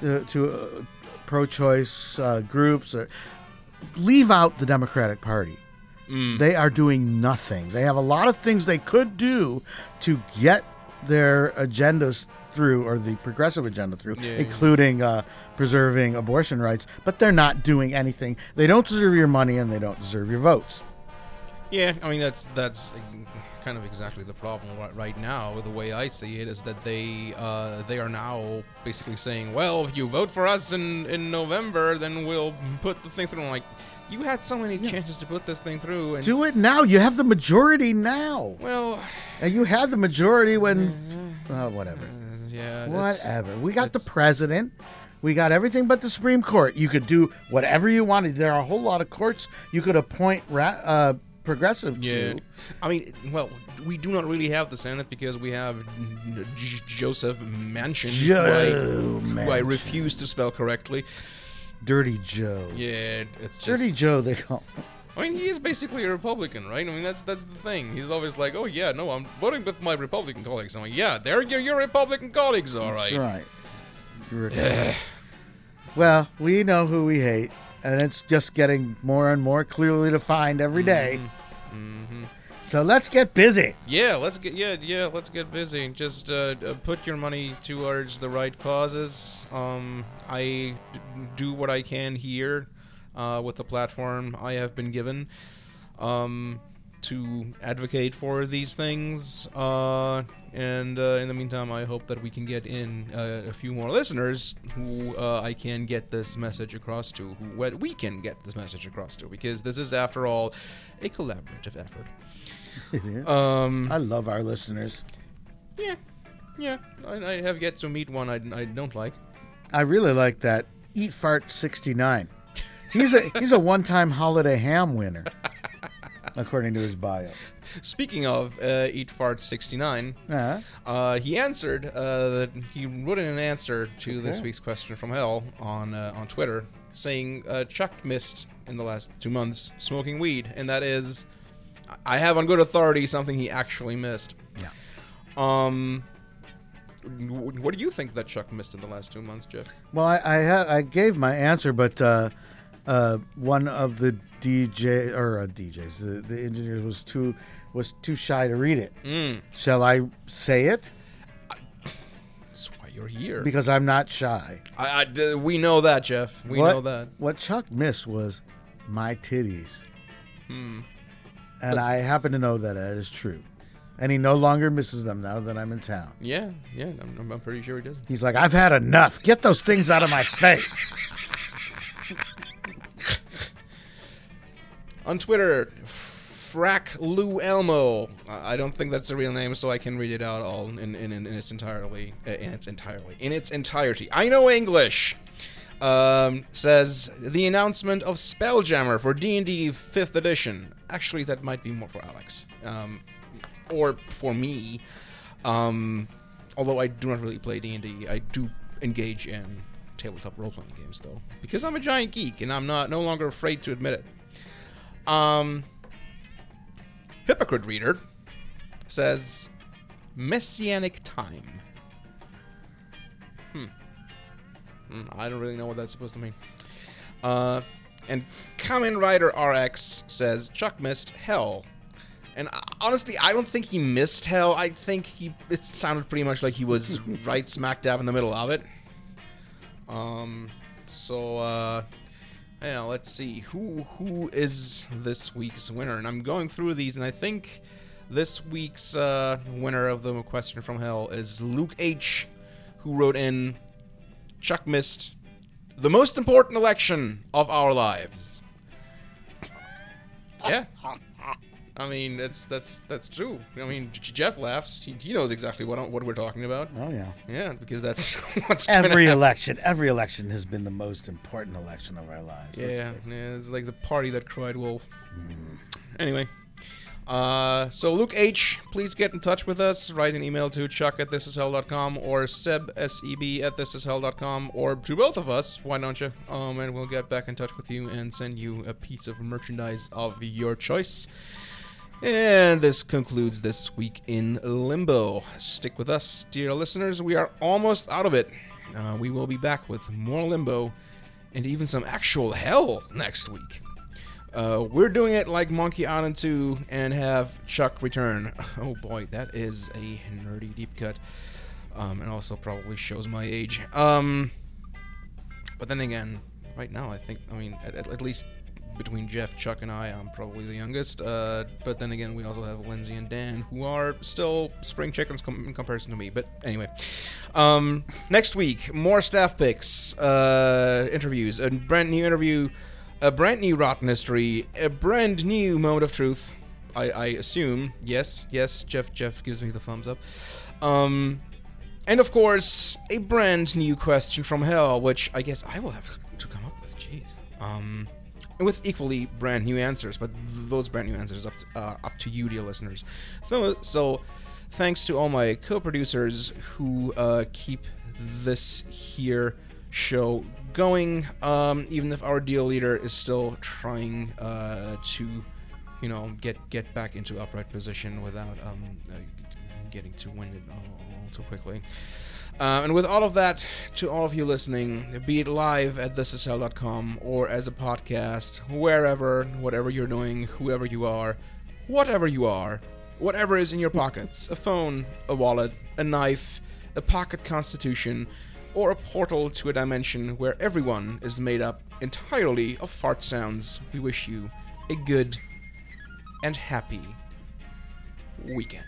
Speaker 8: to, to uh, pro-choice uh, groups, uh, leave out the Democratic Party. They are doing nothing. They have a lot of things they could do to get their agendas through, or the progressive agenda through,
Speaker 3: Yeah.
Speaker 8: including uh, preserving abortion rights. But they're not doing anything. They don't deserve your money, and they don't deserve your votes.
Speaker 3: Yeah, I mean that's that's kind of exactly the problem right, right now. The way I see it is that they uh, they are now basically saying, well, if you vote for us in in November, then we'll put the thing through. I'm like, you had so many chances to put this thing through, and
Speaker 8: Do it now. You have the majority now.
Speaker 3: well,
Speaker 8: And you had the majority when. Uh, whatever.
Speaker 3: yeah,
Speaker 8: Whatever. We got the president. We got everything but the Supreme Court. You could do whatever you wanted. There are a whole lot of courts you could appoint ra- uh, progressive
Speaker 3: Yeah,
Speaker 8: to.
Speaker 3: I mean, well, we do not really have the Senate because we have Joseph Manchin, who I-
Speaker 8: Joe
Speaker 3: who I refuse to spell correctly.
Speaker 8: Dirty Joe.
Speaker 3: Yeah, it's just.
Speaker 8: Dirty Joe, they call him.
Speaker 3: I mean, he is basically a Republican, right? I mean, that's that's the thing. He's always like, "Oh yeah, no, I'm voting with my Republican colleagues." I'm like, "Yeah, they're your, your Republican colleagues, all right."
Speaker 8: That's right. You're- well, we know who we hate, and it's just getting more and more clearly defined every day.
Speaker 3: Mm-hmm.
Speaker 8: So let's get busy.
Speaker 3: Yeah, let's get yeah yeah let's get busy. Just uh, put your money towards the right causes. Um, I do what I can here uh, with the platform I have been given. um, to advocate for these things. Uh, and uh, in the meantime, I hope that we can get in uh, a few more listeners who uh, I can get this message across to, who we can get this message across to, because this is, after all, a collaborative effort. Um,
Speaker 8: I love our listeners.
Speaker 3: yeah, yeah. I, I have yet to meet one I, I don't like.
Speaker 8: I really like that Eat Fart 69. He's a he's a one-time holiday ham winner, according to his bio.
Speaker 3: Speaking of uh, Eat Fart 69,
Speaker 8: Uh,
Speaker 3: uh, he answered uh, that he wrote in an answer to this week's question from hell on uh, on Twitter, saying uh, Chuck missed in the last two months smoking weed, and that is, I have on good authority something he actually missed.
Speaker 8: Yeah.
Speaker 3: Um. What do you think that Chuck missed in the last two months, Jeff?
Speaker 8: well, I I, ha- I gave my answer, but uh, uh, one of the DJ or uh, DJs, the, the engineers was too was too shy to read it.
Speaker 3: Mm.
Speaker 8: Shall I say it?
Speaker 3: That's why you're here.
Speaker 8: Because I'm not shy.
Speaker 3: I, I d- we know that, Jeff. We
Speaker 8: what,
Speaker 3: know that.
Speaker 8: What Chuck missed was my titties.
Speaker 3: Hmm.
Speaker 8: And I happen to know that that is true. And he no longer misses them now that I'm in town.
Speaker 3: Yeah, yeah. I'm- I'm pretty sure he doesn't.
Speaker 8: He's like, I've had enough. Get those things out of my face.
Speaker 3: On Twitter, Frack Lou Elmo. I don't think that's a real name, so I can read it out all in, in, in its entirely uh, in its entirely in its entirety. I know English. Um, says the announcement of Spelljammer for D&D 5th edition. Actually, that might be more for Alex, um, or for me. Um, although I do not really play D&D, I do engage in tabletop role-playing games though, because I'm a giant geek and I'm not no longer afraid to admit it. Um, Hypocrite Reader says Messianic Time. Hmm. Hmm, I don't really know what that's supposed to mean. Uh, and Kamen Rider RX says Chuck missed Hell. And uh, honestly, I don't think he missed Hell. I think he. It sounded pretty much like he was right smack dab in the middle of it. Um. So, uh, yeah, let's see who who is this week's winner, and I'm going through these, and I think this week's uh, winner of the question from hell is Luke H, who wrote in Chuck missed the most important election of our lives. Yeah. I mean, that's that's that's true. I mean, J- Jeff laughs. He, he knows exactly what what we're talking about.
Speaker 8: Oh, yeah.
Speaker 3: Yeah, because that's what's
Speaker 8: Every
Speaker 3: happen.
Speaker 8: election, every election has been the most important election of our lives.
Speaker 3: Yeah, yeah, it's like the party that cried wolf. Anyway, uh, so Luke H, please get in touch with us. Write an email to chuck at thisishell.com or seb, S-E-B, at thisishell.com or to both of us, why don't you? Um, and we'll get back in touch with you and send you a piece of merchandise of your choice. And this concludes this week in Limbo. Stick with us, dear listeners. We are almost out of it. Uh, we will be back with more Limbo and even some actual hell next week. Uh, we're doing it like Monkey Island 2 and have Chuck return. Oh boy, that is a nerdy deep cut. Um, and also probably shows my age. Um, but then again, right now, I think, I mean, at, at, least between Jeff, Chuck, and I, I'm probably the youngest. Uh, but then again, we also have Lindsay and Dan, who are still spring chickens com- in comparison to me. But anyway, um, next week, more staff picks, uh, interviews, a brand new interview, a brand new rotten history, a brand new moment of truth. I, I assume. Yes, yes. Jeff, Jeff gives me the thumbs up. Um, and of course, a brand new question from hell, which I guess I will have to come up with. Jeez. Um, and with equally brand new answers, but th- those brand new answers up to, uh, up to you, dear listeners. So, so thanks to all my co-producers who uh, keep this here show going, um, even if our deal leader is still trying uh, to, you know, get get back into upright position without um, uh, getting too winded all, all too quickly. Uh, and with all of that, to all of you listening, be it live at thisishell.com or as a podcast, wherever, whatever you're doing, whoever you are, whatever you are, whatever is in your pockets a phone, a wallet, a knife, a pocket constitution, or a portal to a dimension where everyone is made up entirely of fart sounds, we wish you a good and happy weekend.